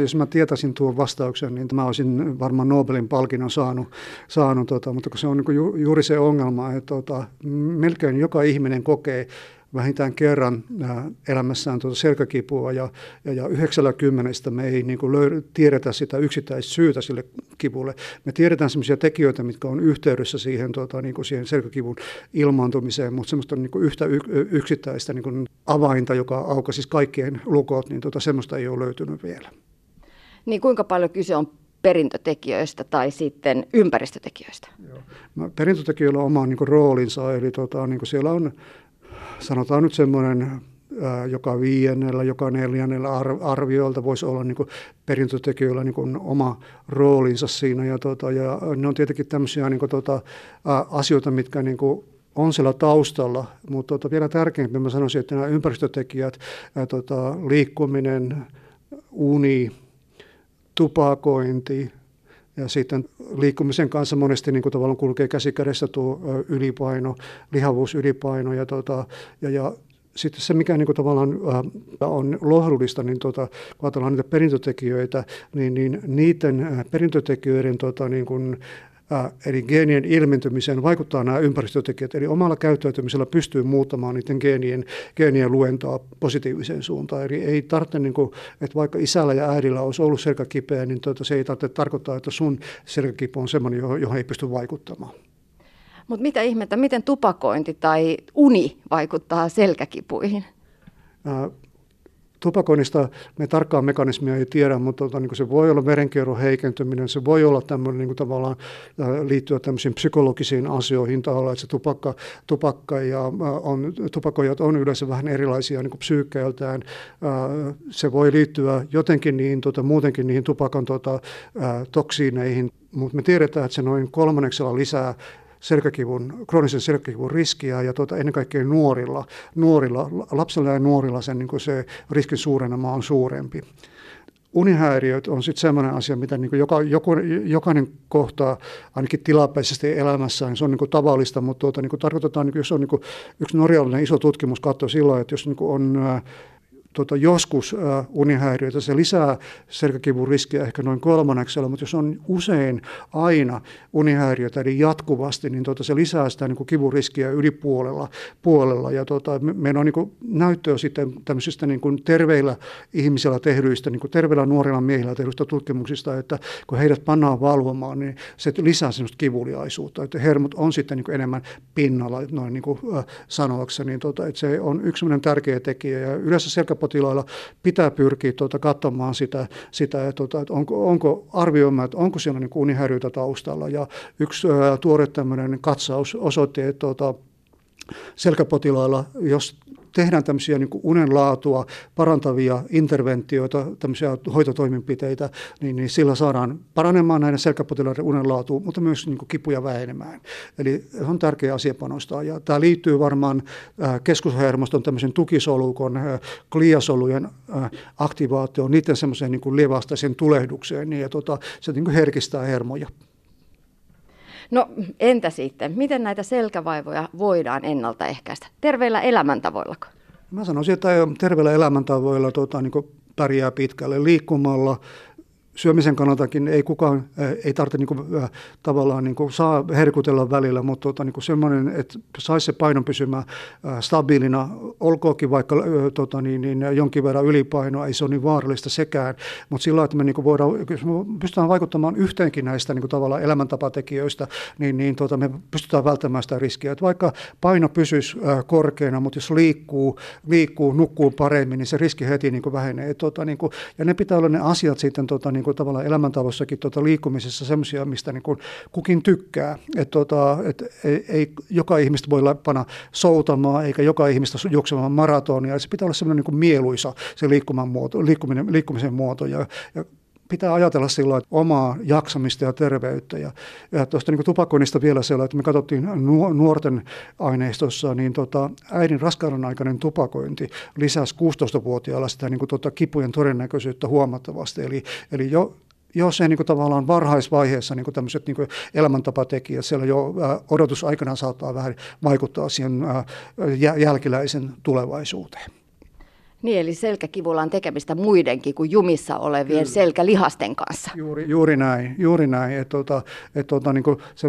Jos mä tietäisin tuon vastauksen, niin mä olisin varmaan Nobelin palkinnon saanut, saanut tota, mutta kun se on niin ju, juuri se ongelma, että tota, melkein joka ihminen kokee vähintään kerran elämässään tuota selkäkipua ja, ja, ja 90 me ei niin kuin löydä, tiedetä sitä yksittäistä syytä sille kipulle. Me tiedetään sellaisia tekijöitä, mitkä on yhteydessä siihen, tuota, niin kuin siihen selkäkivun ilmaantumiseen, mutta semmoista niin kuin yhtä yksittäistä niin kuin avainta, joka aukaisi siis kaikkien lukot, niin tuota, semmoista ei ole löytynyt vielä. Niin kuinka paljon kyse on perintötekijöistä tai sitten ympäristötekijöistä? Joo. No, perintötekijöillä on oma niin kuin, roolinsa, eli tota, niin kuin siellä on sanotaan nyt semmoinen joka viiennellä, joka neljännellä arvioilta voisi olla niin kuin perintötekijöillä niin kuin oma roolinsa siinä. Ja, tota, ja ne on tietenkin tämmöisiä niin kuin, tota, asioita, mitkä niin kuin on siellä taustalla, mutta tota, vielä tärkeämpi mä sanoisin, että nämä ympäristötekijät, ää, tota, liikkuminen, uni, tupakointi, ja sitten liikkumisen kanssa monesti niin kuin tavallaan kulkee käsi kädessä tuo ylipaino, lihavuus, ylipaino ja, tota, ja, ja sitten se, mikä niin kuin tavallaan on lohdullista, niin tota, kun ajatellaan niitä perintötekijöitä, niin, niin niiden perintötekijöiden tota, niin kuin, eli geenien ilmentymiseen vaikuttaa nämä ympäristötekijät. Eli omalla käyttäytymisellä pystyy muuttamaan niiden geenien, geenien luentaa positiiviseen suuntaan. Eli ei tarvitse, niin kuin, että vaikka isällä ja äidillä olisi ollut selkäkipeä, niin tuota, se ei tarvitse tarkoittaa, että sun selkäkipu on sellainen, johon ei pysty vaikuttamaan. Mutta mitä ihmettä, miten tupakointi tai uni vaikuttaa selkäkipuihin? Tupakoinnista me tarkkaa mekanismia ei tiedä, mutta tota, niin se voi olla verenkierron heikentyminen, se voi olla tämmöinen niin tavallaan liittyä tämmöisiin psykologisiin asioihin tavallaan, että se tupakka, tupakka ja on, tupakoijat on yleensä vähän erilaisia niin psyykkeeltään. Äh, se voi liittyä jotenkin niihin, tota, muutenkin niihin tupakan tota, toksiineihin, mutta me tiedetään, että se noin kolmanneksella lisää selkäkivun, kroonisen selkäkivun riskiä ja tuota, ennen kaikkea nuorilla, nuorilla, lapsilla ja nuorilla sen, niin se riskin suurenema on suurempi. Unihäiriöt on sitten sellainen asia, mitä niin joka, joku, jokainen kohtaa ainakin tilapäisesti elämässään. Niin se on niin tavallista, mutta tuota, niin tarkoitetaan, niin jos on niin yksi norjalainen iso tutkimus katsoo sillä että jos niin on tota, joskus äh, unihäiriöitä, se lisää selkäkivun riskiä ehkä noin kolmanneksella, mutta jos on usein aina unihäiriöitä, eli jatkuvasti, niin tota, se lisää sitä niin kuin kivun riskiä yli puolella. puolella. Ja tota, me, meillä on niin kuin näyttöä sitten tämmöisistä niin kuin terveillä ihmisillä tehdyistä, niin kuin terveillä nuorilla miehillä tehdyistä tutkimuksista, että kun heidät pannaan valvomaan, niin se lisää semmoista kivuliaisuutta, että hermot on sitten niin kuin enemmän pinnalla, noin niin kuin, äh, sanoakseni, niin tota, että se on yksi tärkeä tekijä. Ja yleensä selkäpo potilailla pitää pyrkiä tuota, katsomaan sitä, sitä että, tuota, että onko, onko arvioimaan, että onko siellä niin unihäiriöitä taustalla. Ja yksi ää, tuore tämmöinen katsaus osoitti, että tuota, selkäpotilailla, jos tehdään tämmöisiä niin unenlaatua parantavia interventioita, tämmöisiä hoitotoimenpiteitä, niin, niin sillä saadaan paranemaan näiden selkäpotilaiden unenlaatua, mutta myös niin kipuja vähenemään. Eli on tärkeä asia panostaa. Ja tämä liittyy varmaan keskushermoston tämmöisen tukisolukon, kliasolujen aktivaatioon, niiden semmoiseen niin lievastaisen tulehdukseen, niin ja tota, se niin herkistää hermoja. No entä sitten, miten näitä selkävaivoja voidaan ennaltaehkäistä? Terveillä elämäntavoillako? Mä sanoisin, että terveillä elämäntavoilla tota, niin pärjää pitkälle liikkumalla, syömisen kannaltakin ei kukaan, ei tarvitse niin kuin, tavallaan niin kuin, saa herkutella välillä, mutta tota, niin semmoinen, että saisi se painon pysymään stabiilina, olkoonkin vaikka tota, niin, niin, jonkin verran ylipainoa, ei se ole niin vaarallista sekään, mutta sillä että me niin kuin voidaan, jos me pystytään vaikuttamaan yhteenkin näistä niin kuin, tavallaan elämäntapatekijöistä, niin, niin tota, me pystytään välttämään sitä riskiä. Että vaikka paino pysyisi korkeana, mutta jos liikkuu, liikkuu, nukkuu paremmin, niin se riski heti niin kuin vähenee. Et, tota, niin kuin, ja ne pitää olla ne asiat sitten tota, niin kuin tavallaan elämäntavossakin tota, liikkumisessa semmoisia, mistä niin kuin kukin tykkää. Et, tota, et, ei, ei, joka ihmistä voi panna soutamaan, eikä joka ihmistä juoksemaan maratonia. Se pitää olla semmoinen niin kuin mieluisa se liikkuminen, liikkumisen muoto. Ja, ja pitää ajatella sillä että omaa jaksamista ja terveyttä. Ja, ja tuosta niin tupakoinnista vielä siellä, että me katsottiin nuorten aineistossa, niin tota, äidin raskauden aikainen tupakointi lisäsi 16-vuotiailla sitä niin kuin, tota, kipujen todennäköisyyttä huomattavasti. Eli, eli jo jos se niin kuin tavallaan varhaisvaiheessa niin kuin tämmöiset niin kuin elämäntapatekijät, siellä jo odotusaikana saattaa vähän vaikuttaa siihen jälkiläisen tulevaisuuteen. Niin, eli selkäkivulla on tekemistä muidenkin kuin jumissa olevien Kyllä. selkälihasten kanssa. Juuri, juuri näin, juuri näin. Et, tota, et, tota, niin kuin, se,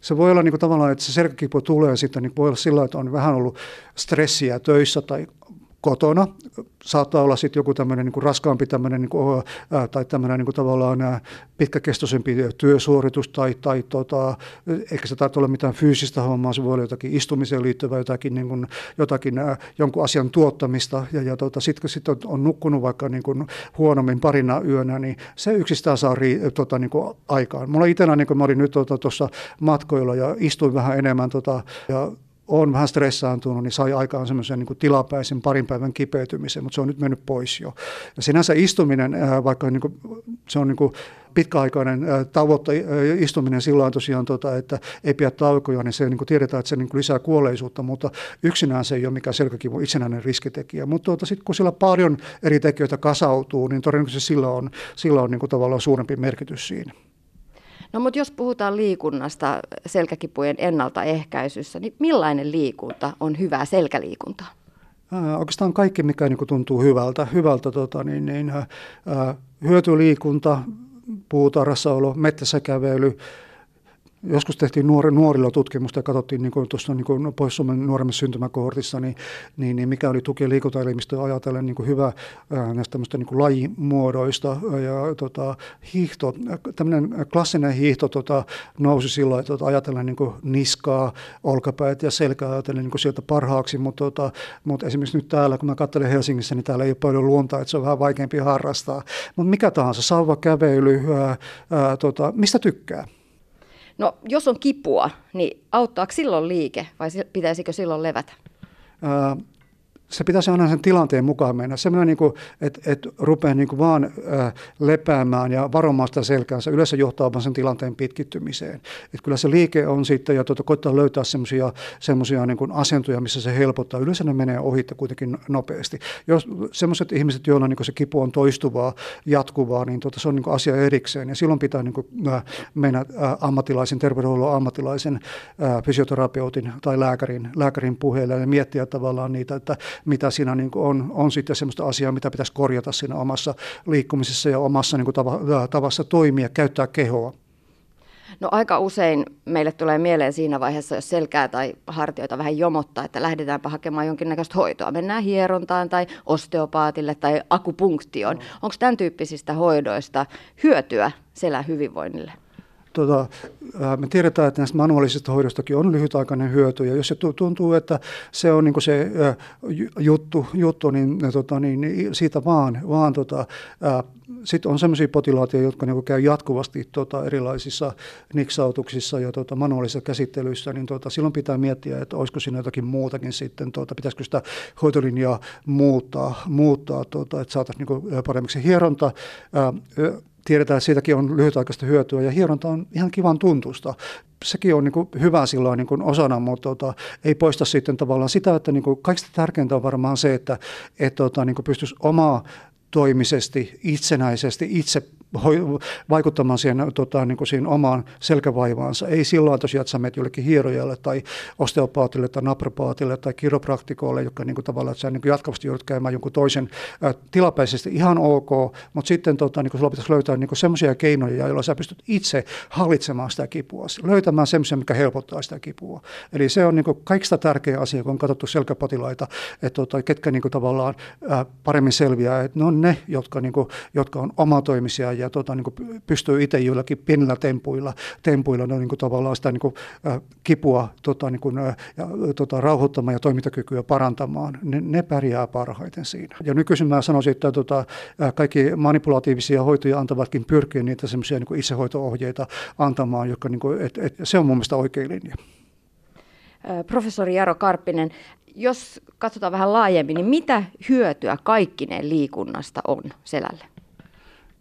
se voi olla niin kuin, tavallaan, että se selkäkipu tulee sitten, niin voi olla sillä että on vähän ollut stressiä töissä tai kotona. Saattaa olla sitten joku tämmöinen niin raskaampi tämmöinen, niin kuin, tai tämmöinen niin tavallaan pitkäkestoisempi työsuoritus, tai, tai tota, eikä se tarvitse olla mitään fyysistä hommaa, se voi olla jotakin istumiseen liittyvää, jotakin, niin kuin, jotakin ää, jonkun asian tuottamista, ja, ja tota, sitten kun sit on, on nukkunut vaikka niin kuin huonommin parina yönä, niin se yksistään saa ri, tota, niin kuin aikaan. Mulla itsellä, niin kuin mä olin nyt tuossa tota, matkoilla ja istuin vähän enemmän, tota, ja on vähän stressaantunut, niin sai aikaan semmoisen niin tilapäisen parin päivän kipeytymisen, mutta se on nyt mennyt pois jo. Ja sinänsä istuminen, vaikka niin kuin, se on niin kuin pitkäaikainen tavoite, istuminen sillä on tosiaan, tota, että ei pidä taukoja, niin se niin kuin tiedetään, että se niin kuin lisää kuolleisuutta, mutta yksinään se ei ole mikään selkäkivun itsenäinen riskitekijä. Mutta tota, sitten kun sillä paljon eri tekijöitä kasautuu, niin todennäköisesti sillä on, sillä on niin kuin tavallaan suurempi merkitys siinä. No mutta jos puhutaan liikunnasta selkäkipujen ennaltaehkäisyssä, niin millainen liikunta on hyvää selkäliikuntaa? Oikeastaan kaikki, mikä niin tuntuu hyvältä, hyvältä tota, niin, niin, ää, hyötyliikunta, puutarhassa metsässä kävely, Joskus tehtiin nuori, nuorilla tutkimusta ja katsottiin niin tuossa niin Pohjois-Suomen nuoremmassa syntymäkohortissa, niin, niin, niin mikä oli tuki- ja liikuntaelimistöä ajatellen niin hyvä ää, näistä tämmöistä niin lajimuodoista. Ja tota, hiihto, tämmöinen klassinen hiihto tota, nousi silloin, että tota, ajatellen niin niskaa, olkapäät ja selkää ajatellen niin sieltä parhaaksi, mutta, tota, mutta esimerkiksi nyt täällä, kun mä katselen Helsingissä, niin täällä ei ole paljon luonta, että se on vähän vaikeampi harrastaa. Mutta mikä tahansa, sauvakävely, ää, ää, tota, mistä tykkää? No, jos on kipua, niin auttaako silloin liike vai pitäisikö silloin levätä? Se pitäisi aina sen tilanteen mukaan mennä. Semmoinen, niin että, että rupeaa niin kuin vaan äh, lepäämään ja varomaan sitä selkäänsä, yleensä johtaa vaan sen tilanteen pitkittymiseen. Että kyllä se liike on sitten, ja tuota, koittaa löytää semmoisia, semmoisia niin asentoja, missä se helpottaa. Yleensä ne menee ohi kuitenkin nopeasti. Jos semmoiset ihmiset, joilla niin se kipu on toistuvaa, jatkuvaa, niin tuota, se on niin kuin asia erikseen. Ja silloin pitää niin kuin, äh, mennä äh, ammattilaisen, terveydenhuollon ammattilaisen, äh, fysioterapeutin tai lääkärin, lääkärin puheelle ja miettiä tavallaan niitä, että mitä siinä niin on, on sitten sellaista asiaa, mitä pitäisi korjata siinä omassa liikkumisessa ja omassa niin kuin tava, tavassa toimia, käyttää kehoa. No aika usein meille tulee mieleen siinä vaiheessa, jos selkää tai hartioita vähän jomottaa, että lähdetäänpä hakemaan jonkinnäköistä hoitoa. Mennään hierontaan tai osteopaatille tai akupunktioon. No. Onko tämän tyyppisistä hoidoista hyötyä selän hyvinvoinnille? Tota, me tiedetään, että näistä manuaalisista hoidostakin on lyhytaikainen hyöty, ja jos se tuntuu, että se on niin se juttu, juttu niin, tota, niin, niin siitä vaan, vaan tota, sitten on sellaisia potilaita, jotka niin käy jatkuvasti tota, erilaisissa niksautuksissa ja tota, manuaalisissa käsittelyissä, niin tota, silloin pitää miettiä, että olisiko siinä jotakin muutakin sitten, tota, pitäisikö sitä hoitolinjaa muuttaa, muuttaa tota, että saataisiin niin paremmiksi hieronta. Ää, tiedetään, että siitäkin on lyhytaikaista hyötyä ja hieronta on ihan kivan tuntusta. Sekin on niin kuin hyvä silloin niin kuin osana, mutta tota, ei poista sitten tavallaan sitä, että niin kuin kaikista tärkeintä on varmaan se, että et, tota, niin pystyisi omaa toimisesti, itsenäisesti, itse vaikuttamaan siihen, tota, niin kuin siihen omaan selkävaivaansa. Ei silloin tosiaan, että sä menet jollekin hierojalle tai osteopaatille tai naprapaatille tai kiropraktikoille, joka niin kuin, tavallaan, että sä niin kuin jatkuvasti joudut käymään jonkun toisen ä, tilapäisesti ihan ok, mutta sitten tota, niin kuin sulla pitäisi löytää niin semmoisia keinoja, joilla sä pystyt itse hallitsemaan sitä kipua, löytämään semmoisia, mikä helpottaa sitä kipua. Eli se on niin kuin kaikista tärkeä asia, kun on katsottu selkäpotilaita, että tota, ketkä niin kuin, tavallaan ä, paremmin selviää, että ne on ne, jotka, niin kuin, jotka on omatoimisia ja tota, niin kuin pystyy itse joillakin pienillä tempuilla, tempuilla no, niin kuin tavallaan sitä niin kuin, äh, kipua tota, niin kuin, äh, ja, tota, rauhoittamaan ja toimintakykyä parantamaan. Ne, ne pärjää parhaiten siinä. Ja nykyisin mä sanoisin, että tota, äh, kaikki manipulatiivisia hoitoja antavatkin pyrkiä niitä semmoisia niin itsehoito-ohjeita antamaan, jotka, niin kuin, et, et, se on mun mielestä oikea linja. Professori Jaro Karppinen, jos katsotaan vähän laajemmin, niin mitä hyötyä kaikkineen liikunnasta on selälle?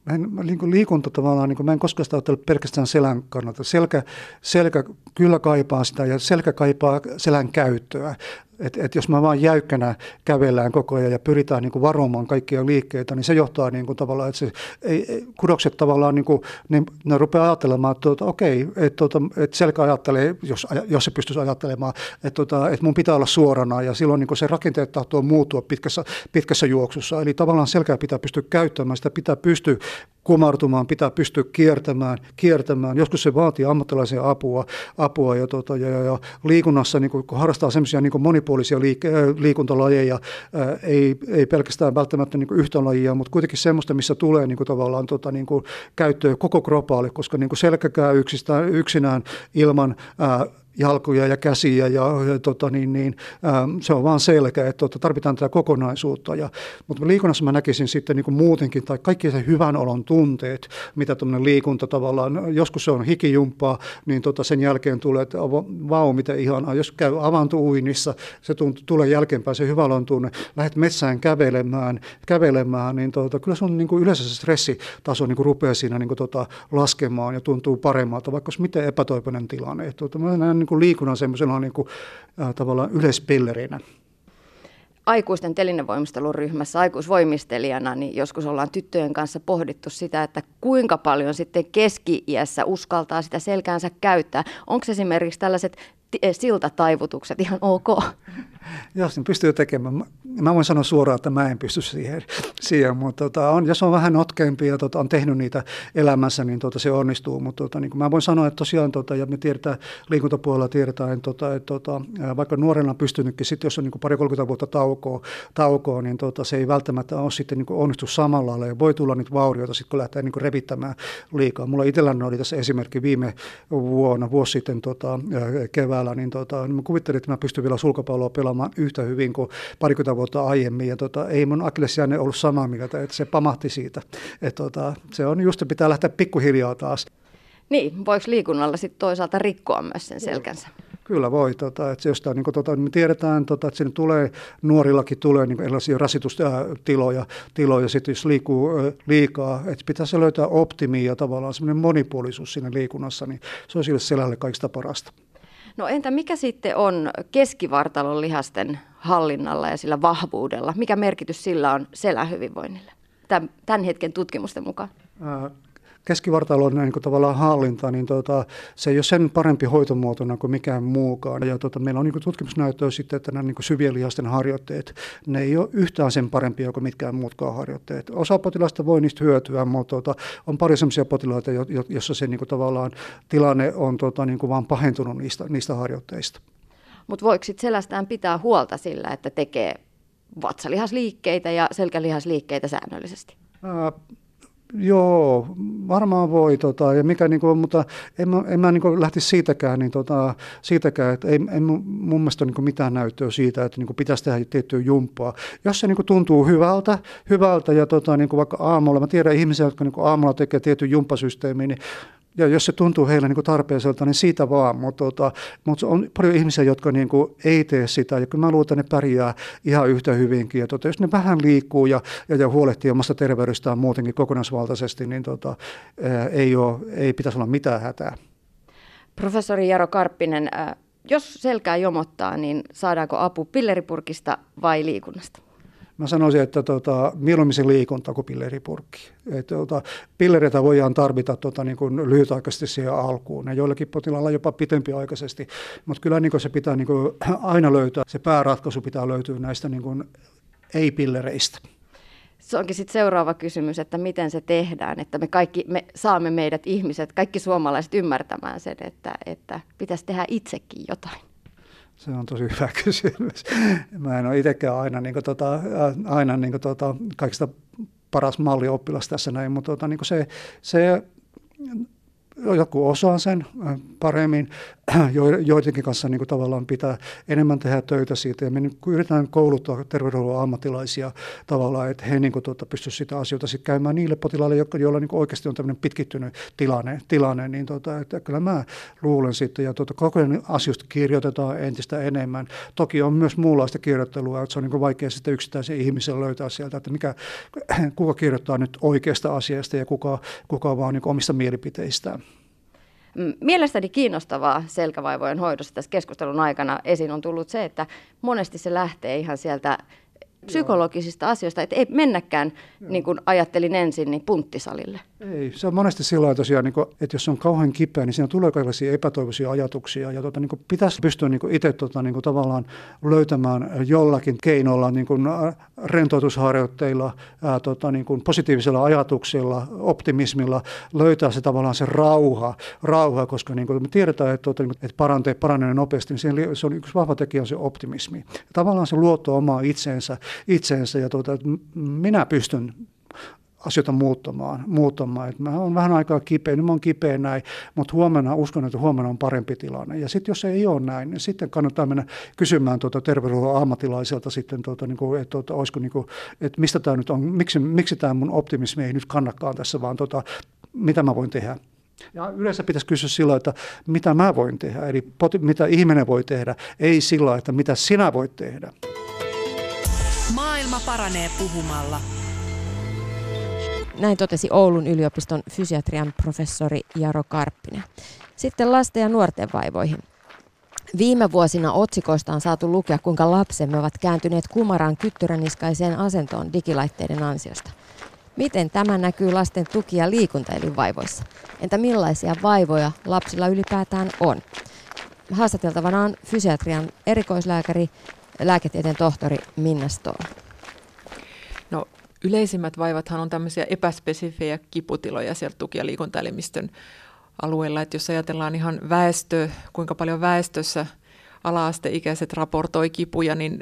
Mä en, mä niin liikunta tavallaan, niin mä en koskaan sitä ajattele pelkästään selän kannalta. Selkä, selkä kyllä kaipaa sitä ja selkä kaipaa selän käyttöä. Et, et jos mä vaan jäykkänä kävellään koko ajan ja pyritään niin kuin varomaan kaikkia liikkeitä, niin se johtaa niin kuin tavallaan, että se, ei, kudokset tavallaan, niin kuin, ne, ne rupeaa ajattelemaan, että tuota, okei, että, tuota, että selkä ajattelee, jos, jos se pystyisi ajattelemaan, että, tuota, että mun pitää olla suorana ja silloin niin kuin se rakenteet tahtoo muuttua pitkässä, pitkässä juoksussa. Eli tavallaan selkää pitää pystyä käyttämään, sitä pitää pystyä kumartumaan, pitää pystyä kiertämään, kiertämään. Joskus se vaatii ammattilaisen apua, apua ja, tuota, ja, ja, ja liikunnassa, niin kun harrastaa semmoisia niin monipuolisia liik- äh, liikuntalajeja, ää, äh, ei, ei pelkästään välttämättä niin yhtä lajia, mutta kuitenkin semmoista, missä tulee niin kuin tavallaan tota, niin kuin käyttöön koko kropaalle, koska niin kuin yksinään ilman ää, äh, jalkoja ja käsiä ja, ja tota, niin, niin, ää, se on vaan selkeä, että tota, tarvitaan tätä kokonaisuutta. Ja, mutta liikunnassa mä näkisin sitten niin kuin muutenkin, tai kaikki se hyvän olon tunteet, mitä tuommoinen liikunta tavallaan, joskus se on hikijumppaa, niin tota, sen jälkeen tulee, että vau, miten ihanaa. Jos käy avantouinnissa, se tunt, tulee jälkeenpäin se hyvän olon tunne, lähdet metsään kävelemään, kävelemään niin tota, kyllä sun niin kuin yleensä se stressitaso niin kuin rupeaa siinä niin kuin, tota, laskemaan ja tuntuu paremmalta, vaikka olisi miten epätoivoinen tilanne. Tota, mä näen niin kuin liikunnan semmoisena niin kuin, äh, tavallaan yleispillerinä. Aikuisten telinevoimisteluryhmässä aikuisvoimistelijana, niin joskus ollaan tyttöjen kanssa pohdittu sitä, että kuinka paljon sitten keski-iässä uskaltaa sitä selkäänsä käyttää. Onko esimerkiksi tällaiset siltataivutukset ihan ok? Jos niin pystyy tekemään. Mä, voin sanoa suoraan, että mä en pysty siihen, siihen mutta tota, on, jos on vähän notkeampi ja tota, on tehnyt niitä elämässä, niin tota, se onnistuu. Mutta tota, niin mä voin sanoa, että tosiaan, tota, ja me tiedetään, liikuntapuolella tiedetään, tota, että tota, vaikka nuorena on pystynytkin, sitten jos on niin pari 30 vuotta taukoa, taukoa niin tota, se ei välttämättä ole sitten niin onnistu samalla lailla. Ja voi tulla niitä vaurioita sitten, kun lähtee niin revittämään liikaa. Mulla itselläni oli tässä esimerkki viime vuonna, vuosi sitten tota, keväällä, niin, tota, niin mä kuvittelin, että mä pystyn vielä sulkapalloa pelaamaan pelaamaan yhtä hyvin kuin parikymmentä vuotta aiemmin. Ja tota, ei mun akillesjänne ollut samaa mieltä, että se pamahti siitä. Et tota, se on just, pitää lähteä pikkuhiljaa taas. Niin, voiko liikunnalla sitten toisaalta rikkoa myös sen selkänsä? Kyllä voi. Tota, että jostain, niin kuin, tota, me tiedetään, tota, että sinne tulee, nuorillakin tulee niin erilaisia rasitustiloja, tiloja, sitten jos liikkuu liikaa, että pitäisi löytää optimia ja tavallaan semmoinen monipuolisuus siinä liikunnassa, niin se on sille selälle kaikista parasta. No entä mikä sitten on keskivartalon lihasten hallinnalla ja sillä vahvuudella? Mikä merkitys sillä on selän hyvinvoinnille tämän hetken tutkimusten mukaan? Keskivartalon niin kuin tavallaan hallinta, niin tota, se ei ole sen parempi hoitomuotona kuin mikään muukaan. Ja tota, meillä on niin kuin tutkimusnäyttöä sitten, että nämä niin kuin syvien lihasten harjoitteet, ne ei ole yhtään sen parempia kuin mitkään muutkaan harjoitteet. Osa potilaista voi niistä hyötyä, mutta tota, on paljon sellaisia potilaita, joissa se niin kuin tavallaan tilanne on tota, niin kuin vaan pahentunut niistä, niistä harjoitteista. Mutta voiko sitten selästään pitää huolta sillä, että tekee vatsalihasliikkeitä ja selkälihasliikkeitä säännöllisesti? Joo, varmaan voi, tota, ja mikä, niin kuin, mutta en mä, en mä niin kuin lähtisi siitäkään, niin, tota, siitäkään että ei, ei mun mielestä niin mitään näyttöä siitä, että niin kuin pitäisi tehdä tiettyä jumppaa. Jos se niin kuin tuntuu hyvältä, hyvältä ja tota, niin kuin vaikka aamulla, mä tiedän ihmisiä, jotka niin kuin aamulla tekee tietyn jumppasysteemin, niin ja jos se tuntuu heille niin tarpeelliselta, niin siitä vaan. Mutta, tota, mutta on paljon ihmisiä, jotka niin kuin ei tee sitä. Ja kyllä mä luulen, että ne pärjää ihan yhtä hyvinkin. Ja tota, jos ne vähän liikkuu ja, ja, ja huolehtii omasta terveydestään muutenkin kokonaisvaltaisesti, niin tota, ei, ole, ei pitäisi olla mitään hätää. Professori Jaro Karppinen, jos selkää jomottaa, niin saadaanko apu pilleripurkista vai liikunnasta? Mä sanoisin, että tota, mieluummin se liikunta kuin pilleripurkki. Et, tota, pillereitä voidaan tarvita tota, niin kuin lyhytaikaisesti siihen alkuun ja joillakin potilailla jopa pitempiaikaisesti, mutta kyllä niin kuin se pitää niin kuin, aina löytää, se pääratkaisu pitää löytyä näistä niin kuin, ei-pillereistä. Se onkin sitten seuraava kysymys, että miten se tehdään, että me kaikki me saamme meidät ihmiset, kaikki suomalaiset ymmärtämään sen, että, että pitäisi tehdä itsekin jotain. Se on tosi hyvä kysymys. Mä en ole itsekään aina, niin kuin, tota, aina niin kuin, tota, kaikista paras mallioppilas tässä näin, mutta tota, niin se, se joku osaa sen äh, paremmin, joidenkin kanssa niin kuin tavallaan pitää enemmän tehdä töitä siitä. Ja me niin yritetään kouluttaa terveydenhuollon ammattilaisia tavallaan, että he niin kuin, tuota, pystyisivät sitä asioita sitten käymään niille potilaille, joilla niin oikeasti on tämmöinen pitkittynyt tilanne, tilanne niin tuota, että kyllä mä luulen sitten. Ja tuota, koko ajan asioista kirjoitetaan entistä enemmän. Toki on myös muunlaista kirjoittelua, että se on niin kuin vaikea sitten yksittäisen ihmisen löytää sieltä, että mikä, kuka kirjoittaa nyt oikeasta asiasta ja kuka, kuka vaan niin omista mielipiteistään. Mielestäni kiinnostavaa selkävaivojen hoidossa tässä keskustelun aikana esiin on tullut se, että monesti se lähtee ihan sieltä psykologisista asioista, että ei mennäkään, niin kuin ajattelin ensin, niin punttisalille. Ei, se on monesti sillä tosiaan, niin kuin, että jos on kauhean kipeä, niin siinä tulee kaikenlaisia epätoivoisia ajatuksia, ja tota, niin kuin pitäisi pystyä niin kuin itse tota, niin kuin tavallaan löytämään jollakin keinolla, niin kuin rentoutusharjoitteilla, ää, tota, niin kuin positiivisilla ajatuksilla, optimismilla, löytää se tavallaan se rauha, rauha koska niin kuin me tiedetään, että, tota, niin että paranee, paranee nopeasti, niin se on yksi vahva tekijä on se optimismi. Ja tavallaan se luotto omaa itseensä, itseensä ja tuota, että minä pystyn asioita muuttamaan. muuttamaan. Et mä olen vähän aikaa kipeä, nyt mä oon kipeä näin, mutta huomenna uskon, että huomenna on parempi tilanne. Ja sitten jos ei ole näin, niin sitten kannattaa mennä kysymään tuota terveydenhuollon ammattilaiselta sitten, tuota, niin että, tuota, niin että mistä tämä nyt on, miksi, miksi tämä mun optimismi ei nyt kannakaan tässä, vaan tuota, mitä mä voin tehdä. Ja yleensä pitäisi kysyä sillä, että mitä mä voin tehdä, eli mitä ihminen voi tehdä, ei sillä, että mitä sinä voit tehdä. Maailma paranee puhumalla. Näin totesi Oulun yliopiston fysiatrian professori Jaro Karppinen. Sitten lasten ja nuorten vaivoihin. Viime vuosina otsikoista on saatu lukea, kuinka lapsemme ovat kääntyneet kumaraan kyttyräniskaiseen asentoon digilaitteiden ansiosta. Miten tämä näkyy lasten tuki- ja liikuntaelinvaivoissa? Entä millaisia vaivoja lapsilla ylipäätään on? Haastateltavana on fysiatrian erikoislääkäri, lääketieteen tohtori Minna Stoll. Yleisimmät vaivathan on tämmöisiä epäspesifejä kiputiloja siellä tuki- ja liikuntaelimistön alueella. Että jos ajatellaan ihan väestö, kuinka paljon väestössä ala-asteikäiset raportoi kipuja, niin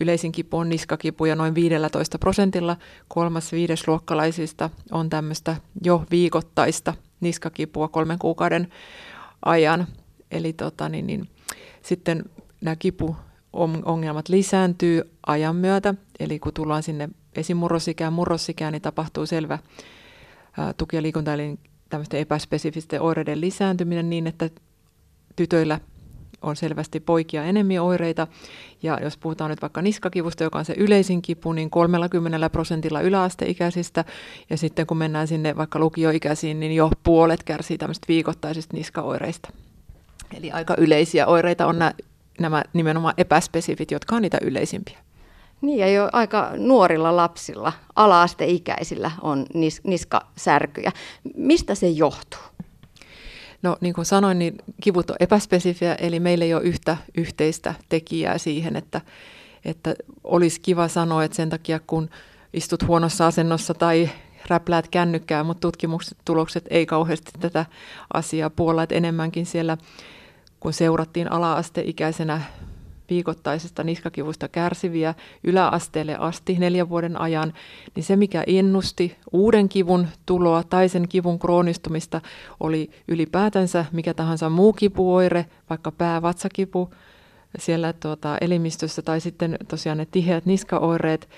yleisin kipu on niskakipuja noin 15 prosentilla. Kolmas viidesluokkalaisista on tämmöistä jo viikoittaista niskakipua kolmen kuukauden ajan. Eli tota, niin, niin, sitten nämä kipuongelmat lisääntyy ajan myötä, eli kun tullaan sinne esimurrosikään, murrosikään, niin tapahtuu selvä tuki- ja liikuntaelin tämmöisten epäspesifisten oireiden lisääntyminen niin, että tytöillä on selvästi poikia enemmän oireita. Ja jos puhutaan nyt vaikka niskakivusta, joka on se yleisin kipu, niin 30 prosentilla yläasteikäisistä. Ja sitten kun mennään sinne vaikka lukioikäisiin, niin jo puolet kärsii tämmöistä viikoittaisista niskaoireista. Eli aika yleisiä oireita on nämä, nämä nimenomaan epäspesifit, jotka on niitä yleisimpiä. Niin ja jo aika nuorilla lapsilla, ala-asteikäisillä on nis- niskasärkyjä. Mistä se johtuu? No niin kuin sanoin, niin kivut on epäspesifiä, eli meillä ei ole yhtä yhteistä tekijää siihen, että, että olisi kiva sanoa, että sen takia kun istut huonossa asennossa tai räpläät kännykkää, mutta tutkimustulokset ei kauheasti tätä asiaa puolella, että enemmänkin siellä kun seurattiin ala-asteikäisenä viikoittaisesta niskakivusta kärsiviä yläasteelle asti neljän vuoden ajan, niin se mikä ennusti uuden kivun tuloa tai sen kivun kroonistumista oli ylipäätänsä mikä tahansa muu kipuoire, vaikka päävatsakipu siellä tuota, elimistössä tai sitten tosiaan ne tiheät niskaoireet,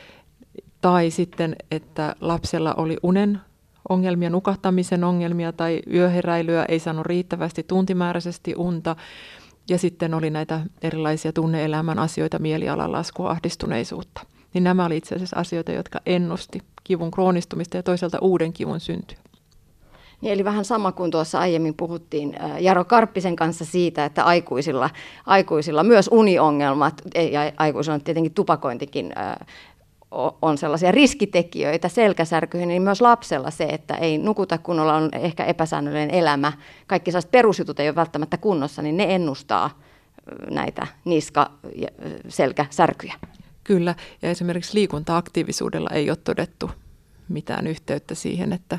tai sitten, että lapsella oli unen ongelmia, nukahtamisen ongelmia tai yöheräilyä, ei saanut riittävästi tuntimääräisesti unta. Ja sitten oli näitä erilaisia tunneelämän asioita, mielialan laskua, ahdistuneisuutta. Niin nämä oli itse asiassa asioita, jotka ennusti kivun kroonistumista ja toisaalta uuden kivun syntyä. Niin, eli vähän sama kuin tuossa aiemmin puhuttiin Jaro Karppisen kanssa siitä, että aikuisilla, aikuisilla myös uniongelmat, ja aikuisilla on tietenkin tupakointikin on sellaisia riskitekijöitä selkäsärkyihin, niin myös lapsella se, että ei nukuta kunnolla, on ehkä epäsäännöllinen elämä, kaikki sellaiset perusjutut ei ole välttämättä kunnossa, niin ne ennustaa näitä niska- ja selkäsärkyjä. Kyllä, ja esimerkiksi liikuntaaktiivisuudella ei ole todettu mitään yhteyttä siihen, että,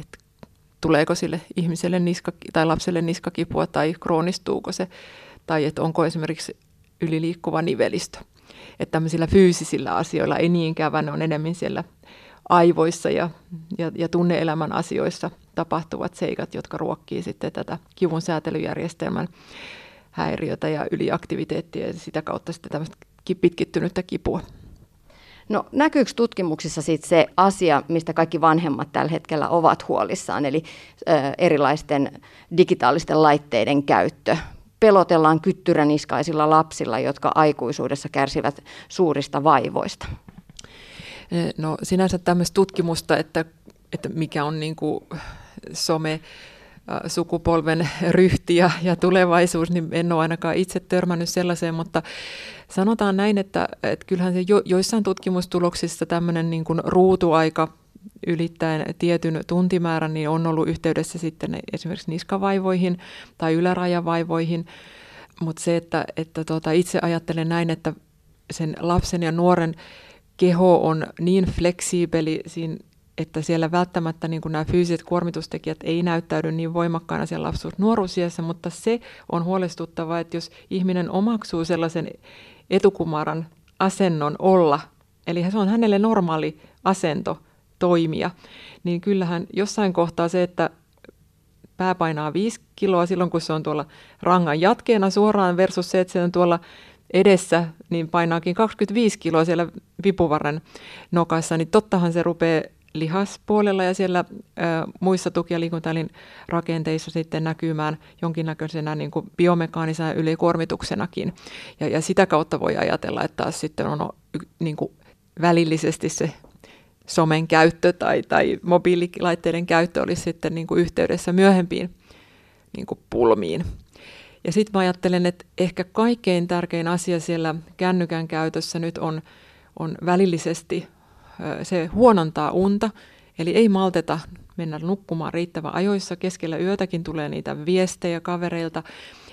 että tuleeko sille ihmiselle niska, tai lapselle niskakipua tai kroonistuuko se, tai että onko esimerkiksi yliliikkuva nivelistö että tämmöisillä fyysisillä asioilla ei niinkään, vaan ne on enemmän siellä aivoissa ja, ja, ja tunneelämän asioissa tapahtuvat seikat, jotka ruokkii sitten tätä kivun säätelyjärjestelmän häiriötä ja yliaktiviteettia ja sitä kautta sitten tämmöistä pitkittynyttä kipua. No näkyykö tutkimuksissa sitten se asia, mistä kaikki vanhemmat tällä hetkellä ovat huolissaan, eli ö, erilaisten digitaalisten laitteiden käyttö, pelotellaan kyttyräniskaisilla lapsilla, jotka aikuisuudessa kärsivät suurista vaivoista? No sinänsä tämmöistä tutkimusta, että, että mikä on niin kuin some sukupolven ryhti ja, ja tulevaisuus, niin en ole ainakaan itse törmännyt sellaiseen, mutta sanotaan näin, että, että kyllähän se jo, joissain tutkimustuloksissa tämmöinen niin kuin ruutuaika ylittäen tietyn tuntimäärän, niin on ollut yhteydessä sitten esimerkiksi niskavaivoihin tai ylärajavaivoihin. Mutta se, että, että tuota, itse ajattelen näin, että sen lapsen ja nuoren keho on niin fleksiibeli, että siellä välttämättä niin nämä fyysiset kuormitustekijät ei näyttäydy niin voimakkaana siellä lapsuus-nuoruusiässä, mutta se on huolestuttavaa, että jos ihminen omaksuu sellaisen etukumaran asennon olla, eli se on hänelle normaali asento, toimia, niin kyllähän jossain kohtaa se, että pää painaa 5 kiloa silloin, kun se on tuolla rangan jatkeena suoraan versus se, että se on tuolla edessä, niin painaakin 25 kiloa siellä vipuvarren nokassa, niin tottahan se rupeaa lihaspuolella ja siellä ö, muissa tuki- ja liikuntaelin rakenteissa sitten näkymään jonkinnäköisenä niin kuin biomekaanisena ylikuormituksenakin. Ja, ja sitä kautta voi ajatella, että taas sitten on niin kuin välillisesti se somen käyttö tai, tai mobiililaitteiden käyttö olisi sitten niin kuin yhteydessä myöhempiin niin kuin pulmiin. Ja sitten mä ajattelen, että ehkä kaikkein tärkein asia siellä kännykän käytössä nyt on, on välillisesti se huonontaa unta, eli ei malteta mennä nukkumaan riittävän ajoissa. Keskellä yötäkin tulee niitä viestejä kavereilta.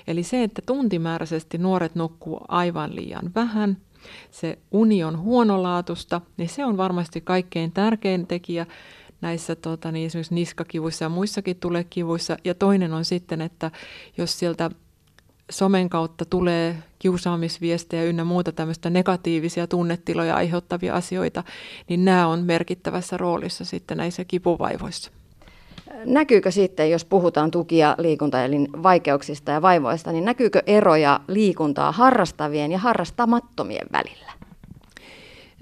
Eli se, että tuntimääräisesti nuoret nukkuu aivan liian vähän – se uni on huonolaatusta, niin se on varmasti kaikkein tärkein tekijä näissä tota, niin esimerkiksi niskakivuissa ja muissakin tulekivuissa. Ja toinen on sitten, että jos sieltä somen kautta tulee kiusaamisviestejä ynnä muuta tämmöistä negatiivisia tunnetiloja aiheuttavia asioita, niin nämä on merkittävässä roolissa sitten näissä kipuvaivoissa. Näkyykö sitten, jos puhutaan tuki- ja liikuntaelin vaikeuksista ja vaivoista, niin näkyykö eroja liikuntaa harrastavien ja harrastamattomien välillä?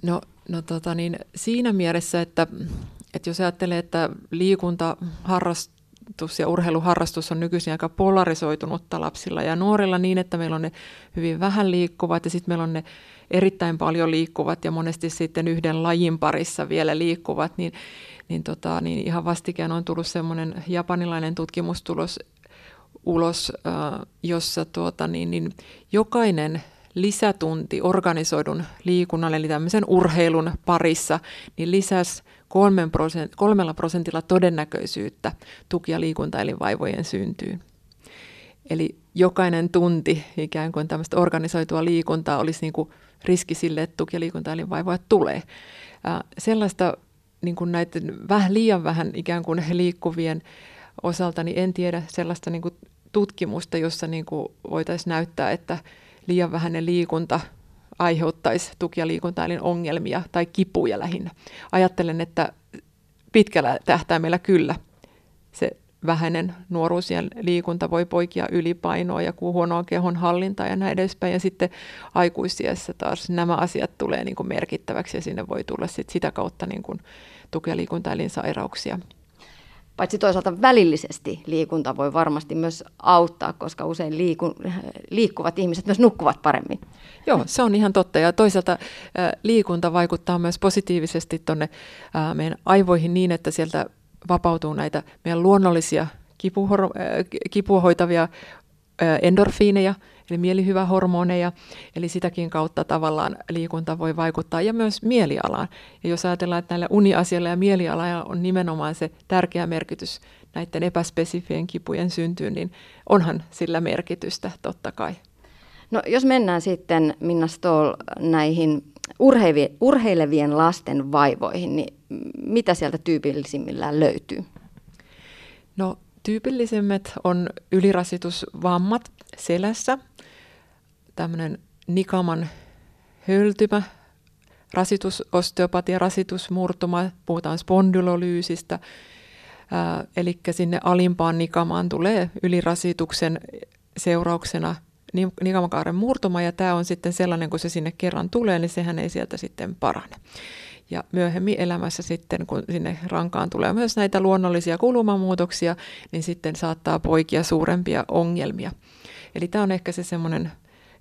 No, no tota niin, siinä mielessä, että, että jos ajattelee, että liikunta, harrastus ja urheiluharrastus on nykyisin aika polarisoitunutta lapsilla ja nuorilla niin, että meillä on ne hyvin vähän liikkuvat ja sitten meillä on ne erittäin paljon liikkuvat ja monesti sitten yhden lajin parissa vielä liikkuvat, niin niin, tota, niin ihan vastikään on tullut semmoinen japanilainen tutkimustulos ulos, jossa tuota, niin, niin jokainen lisätunti organisoidun liikunnan, eli tämmöisen urheilun parissa, niin lisäsi kolmella prosentilla todennäköisyyttä tuki- ja liikuntaelinvaivojen syntyyn. Eli jokainen tunti ikään kuin tämmöistä organisoitua liikuntaa olisi niin kuin riski sille, että tuki- ja liikuntaelinvaivoja tulee. Sellaista niin kuin näiden vähän liian vähän ikään kuin liikkuvien osalta, niin en tiedä sellaista niin kuin tutkimusta, jossa niin kuin voitaisiin näyttää, että liian vähäinen liikunta aiheuttaisi tuki- ja liikuntaelin ongelmia tai kipuja lähinnä. Ajattelen, että pitkällä tähtäimellä kyllä se vähäinen nuoruusien liikunta voi poikia ylipainoa ja huonoa kehon hallintaa ja näin edespäin. Ja sitten aikuisiessä taas nämä asiat tulee niin kuin merkittäväksi ja sinne voi tulla sit sitä kautta niin kuin tuki- ja liikuntaelinsairauksia. Paitsi toisaalta välillisesti liikunta voi varmasti myös auttaa, koska usein liiku, liikkuvat ihmiset myös nukkuvat paremmin. Joo, se on ihan totta. Ja toisaalta liikunta vaikuttaa myös positiivisesti tuonne meidän aivoihin niin, että sieltä vapautuu näitä meidän luonnollisia kipua hoitavia endorfiineja, eli mielihyvähormoneja, eli sitäkin kautta tavallaan liikunta voi vaikuttaa, ja myös mielialaan. Ja jos ajatellaan, että näillä uniasialla ja mielialalla on nimenomaan se tärkeä merkitys näiden epäspesifien kipujen syntyyn, niin onhan sillä merkitystä totta kai. No jos mennään sitten, Minna Stoll, näihin urheilevien lasten vaivoihin, niin mitä sieltä tyypillisimmillään löytyy? No tyypillisimmät on ylirasitusvammat selässä, tämmöinen nikaman höltymä, rasitusosteopatia, rasitusmurtuma, puhutaan spondylolyysistä, eli sinne alimpaan nikamaan tulee ylirasituksen seurauksena nikamakaaren murtuma, ja tämä on sitten sellainen, kun se sinne kerran tulee, niin sehän ei sieltä sitten parane. Ja myöhemmin elämässä sitten, kun sinne rankaan tulee myös näitä luonnollisia kulumamuutoksia, niin sitten saattaa poikia suurempia ongelmia. Eli tämä on ehkä se semmoinen,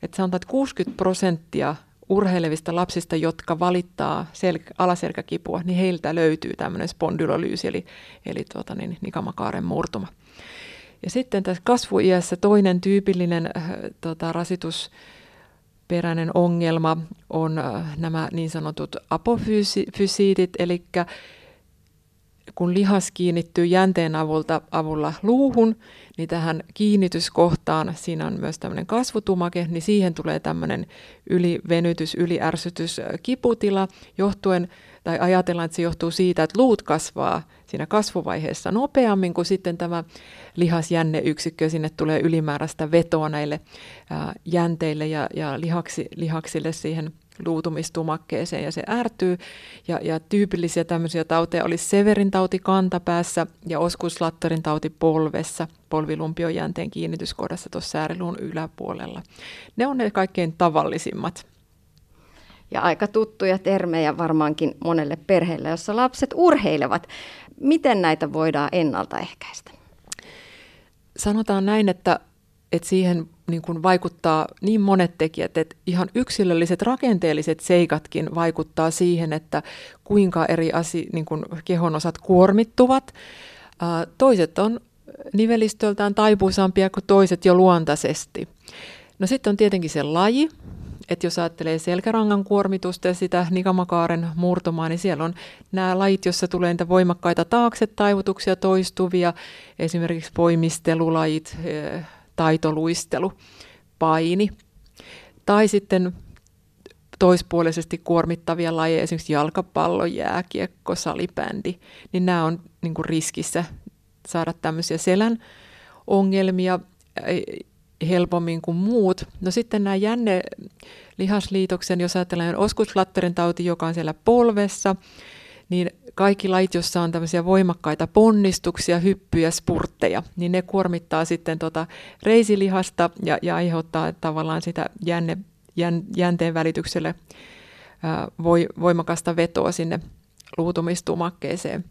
että sanotaan, että 60 prosenttia urheilevista lapsista, jotka valittaa sel- alaselkäkipua, niin heiltä löytyy tämmöinen spondylolyysi, eli, eli tuota, niin, nikamakaaren murtuma. Ja sitten tässä kasvuiässä toinen tyypillinen äh, tota, rasitus peräinen ongelma on äh, nämä niin sanotut apofysiitit, eli kun lihas kiinnittyy jänteen avulta, avulla luuhun, niin tähän kiinnityskohtaan, siinä on myös tämmöinen kasvutumake, niin siihen tulee tämmöinen ylivenytys, yliärsytys, äh, kiputila, johtuen, tai ajatellaan, että se johtuu siitä, että luut kasvaa siinä kasvuvaiheessa nopeammin kuin sitten tämä lihasjänneyksikkö, sinne tulee ylimääräistä vetoa näille jänteille ja, ja lihaksi, lihaksille siihen luutumistumakkeeseen ja se ärtyy. Ja, ja tyypillisiä tämmöisiä tauteja olisi Severin tauti kantapäässä ja oskuslattorin tauti polvessa, polvilumpiojänteen kiinnityskohdassa tuossa sääriluun yläpuolella. Ne on ne kaikkein tavallisimmat. Ja aika tuttuja termejä varmaankin monelle perheelle, jossa lapset urheilevat. Miten näitä voidaan ennaltaehkäistä? Sanotaan näin, että, että siihen niin kuin vaikuttaa niin monet tekijät, että ihan yksilölliset rakenteelliset seikatkin vaikuttaa siihen, että kuinka eri asi, niin kuin kehon osat kuormittuvat. Toiset on nivelistöltään taipuisampia kuin toiset jo luontaisesti. No sitten on tietenkin se laji, että jos ajattelee selkärangan kuormitusta ja sitä nikamakaaren murtumaa, niin siellä on nämä lajit, joissa tulee niitä voimakkaita taakse taivutuksia toistuvia, esimerkiksi poimistelulajit, eh, taitoluistelu, paini, tai sitten toispuolisesti kuormittavia lajeja, esimerkiksi jalkapallo, jääkiekko, salibändi, niin nämä on niin kuin riskissä saada tämmöisiä selän ongelmia helpommin kuin muut. No sitten nämä jänne lihasliitoksen, jos ajatellaan oskuslatterin tauti, joka on siellä polvessa, niin kaikki lait, joissa on tämmöisiä voimakkaita ponnistuksia, hyppyjä, spurtteja, niin ne kuormittaa sitten tota reisilihasta ja, ja aiheuttaa tavallaan sitä jänne, jän, jänteen välitykselle ää, voi, voimakasta vetoa sinne luutumistumakkeeseen.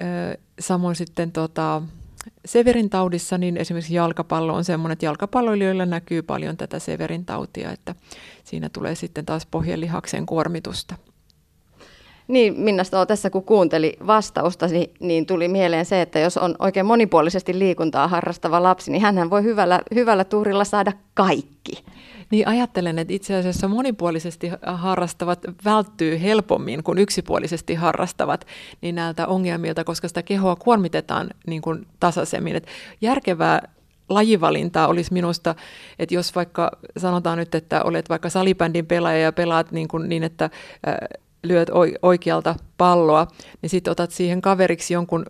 Ää, samoin sitten tota, Severin taudissa niin esimerkiksi jalkapallo on sellainen, että jalkapalloilijoilla näkyy paljon tätä Severin tautia, että siinä tulee sitten taas pohjelihaksen kuormitusta. Niin, Minna tässä kun kuunteli vastausta, niin, niin tuli mieleen se, että jos on oikein monipuolisesti liikuntaa harrastava lapsi, niin hän voi hyvällä, hyvällä tuurilla saada kaikki. Niin ajattelen, että itse asiassa monipuolisesti harrastavat välttyy helpommin kuin yksipuolisesti harrastavat niin näiltä ongelmilta, koska sitä kehoa kuormitetaan niin kuin tasaisemmin. Et järkevää lajivalintaa olisi minusta, että jos vaikka sanotaan nyt, että olet vaikka salibändin pelaaja ja pelaat niin, kuin niin että lyöt oikealta palloa, niin sitten otat siihen kaveriksi jonkun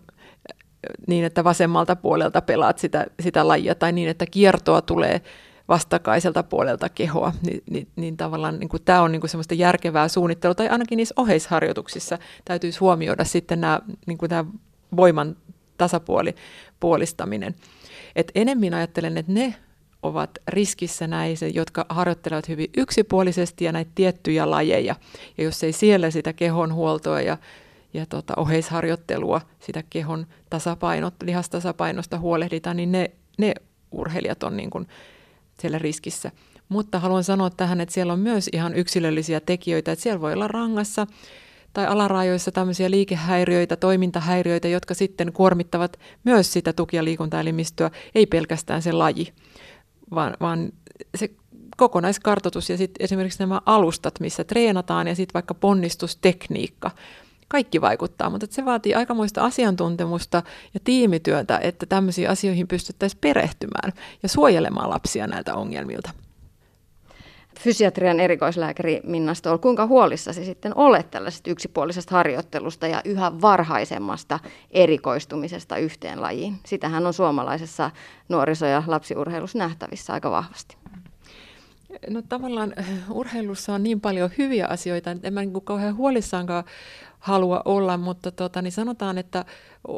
niin, että vasemmalta puolelta pelaat sitä, sitä lajia, tai niin, että kiertoa tulee vastakaiselta puolelta kehoa, niin, niin, niin tavallaan niin kuin tämä on niin kuin semmoista järkevää suunnittelua, tai ainakin niissä oheisharjoituksissa täytyisi huomioida sitten nämä, niin kuin tämä voiman tasapuoli, puolistaminen. Et enemmän ajattelen, että ne ovat riskissä näissä, jotka harjoittelevat hyvin yksipuolisesti ja näitä tiettyjä lajeja. Ja jos ei siellä sitä kehon huoltoa ja, ja tota, oheisharjoittelua, sitä kehon tasapainot, lihastasapainosta huolehdita, niin ne, ne urheilijat on niin kuin siellä riskissä. Mutta haluan sanoa tähän, että siellä on myös ihan yksilöllisiä tekijöitä, että siellä voi olla rangassa tai alarajoissa tämmöisiä liikehäiriöitä, toimintahäiriöitä, jotka sitten kuormittavat myös sitä tuki- ja liikuntaelimistöä, ei pelkästään se laji, vaan, vaan se kokonaiskartoitus ja sitten esimerkiksi nämä alustat, missä treenataan ja sitten vaikka ponnistustekniikka, kaikki vaikuttaa, mutta se vaatii aikamoista asiantuntemusta ja tiimityötä, että tämmöisiin asioihin pystyttäisiin perehtymään ja suojelemaan lapsia näiltä ongelmilta fysiatrian erikoislääkäri Minna Stoll, kuinka huolissasi sitten olet tällaisesta yksipuolisesta harjoittelusta ja yhä varhaisemmasta erikoistumisesta yhteen lajiin? Sitähän on suomalaisessa nuoriso- ja lapsiurheilussa nähtävissä aika vahvasti. No tavallaan eh, urheilussa on niin paljon hyviä asioita, että en mä niin kauhean huolissaankaan halua olla, mutta tota, niin sanotaan, että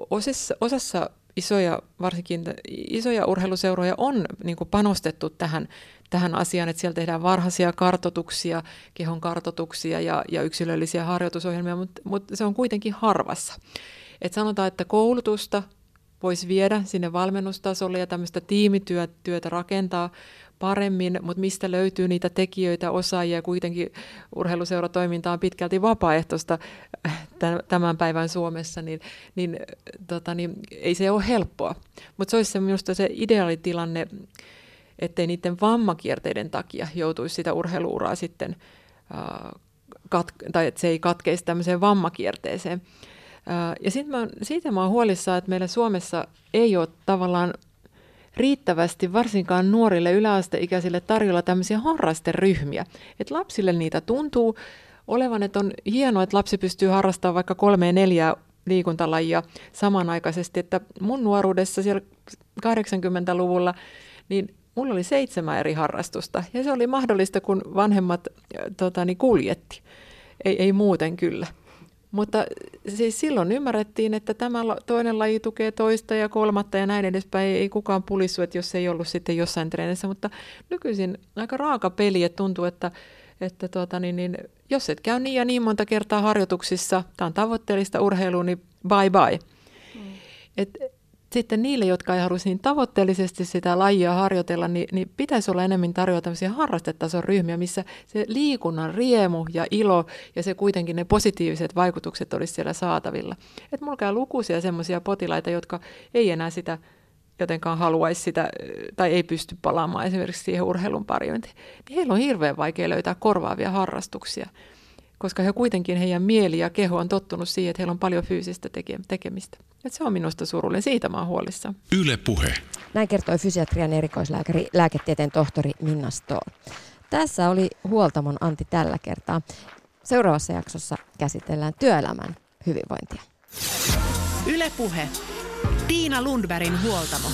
osassa, osassa isoja, varsinkin isoja urheiluseuroja on niin panostettu tähän tähän asiaan, että siellä tehdään varhaisia kartotuksia, kehon kartotuksia ja, ja yksilöllisiä harjoitusohjelmia, mutta, mutta se on kuitenkin harvassa. Et sanotaan, että koulutusta voisi viedä sinne valmennustasolle ja tämmöistä tiimityötä rakentaa paremmin, mutta mistä löytyy niitä tekijöitä, osaajia, kuitenkin urheiluseuratoiminta on pitkälti vapaaehtoista tämän päivän Suomessa, niin, niin, tota, niin ei se ole helppoa. Mutta se olisi se minusta se ideaalitilanne, ettei niiden vammakierteiden takia joutuisi sitä urheiluuraa sitten, äh, kat- tai että se ei katkeisi tämmöiseen vammakierteeseen. Äh, ja sit mä, siitä mä oon huolissaan, että meillä Suomessa ei ole tavallaan riittävästi varsinkaan nuorille yläasteikäisille tarjolla tämmöisiä harrasteryhmiä. Että lapsille niitä tuntuu olevan, että on hienoa, että lapsi pystyy harrastamaan vaikka kolme neljää liikuntalajia samanaikaisesti. Että mun nuoruudessa siellä 80-luvulla, niin mulla oli seitsemän eri harrastusta ja se oli mahdollista, kun vanhemmat tota, niin kuljetti. Ei, ei muuten kyllä. Mutta siis silloin ymmärrettiin, että tämä toinen laji tukee toista ja kolmatta ja näin edespäin. Ei kukaan pulissu, että jos ei ollut sitten jossain treenissä, mutta nykyisin aika raaka peli, että tuntuu, että, että tuota, niin, niin, jos et käy niin ja niin monta kertaa harjoituksissa, tämä on tavoitteellista urheilua, niin bye bye. Mm. Et, sitten niille, jotka ei haluaisi niin tavoitteellisesti sitä lajia harjoitella, niin, niin pitäisi olla enemmän tarjota tämmöisiä harrastetason ryhmiä, missä se liikunnan riemu ja ilo ja se kuitenkin ne positiiviset vaikutukset olisi siellä saatavilla. Että mulla käy lukuisia semmoisia potilaita, jotka ei enää sitä jotenkaan haluaisi sitä tai ei pysty palaamaan esimerkiksi siihen urheilun pariin. Niin heillä on hirveän vaikea löytää korvaavia harrastuksia koska he kuitenkin, heidän mieli ja keho on tottunut siihen, että heillä on paljon fyysistä tekemistä. Et se on minusta surullinen, siitä mä oon huolissaan. Yle puhe. Näin kertoi fysiatrian erikoislääkäri, lääketieteen tohtori Minna Stoll. Tässä oli Huoltamon Antti tällä kertaa. Seuraavassa jaksossa käsitellään työelämän hyvinvointia. Yle puhe. Tiina Lundbergin huoltamo.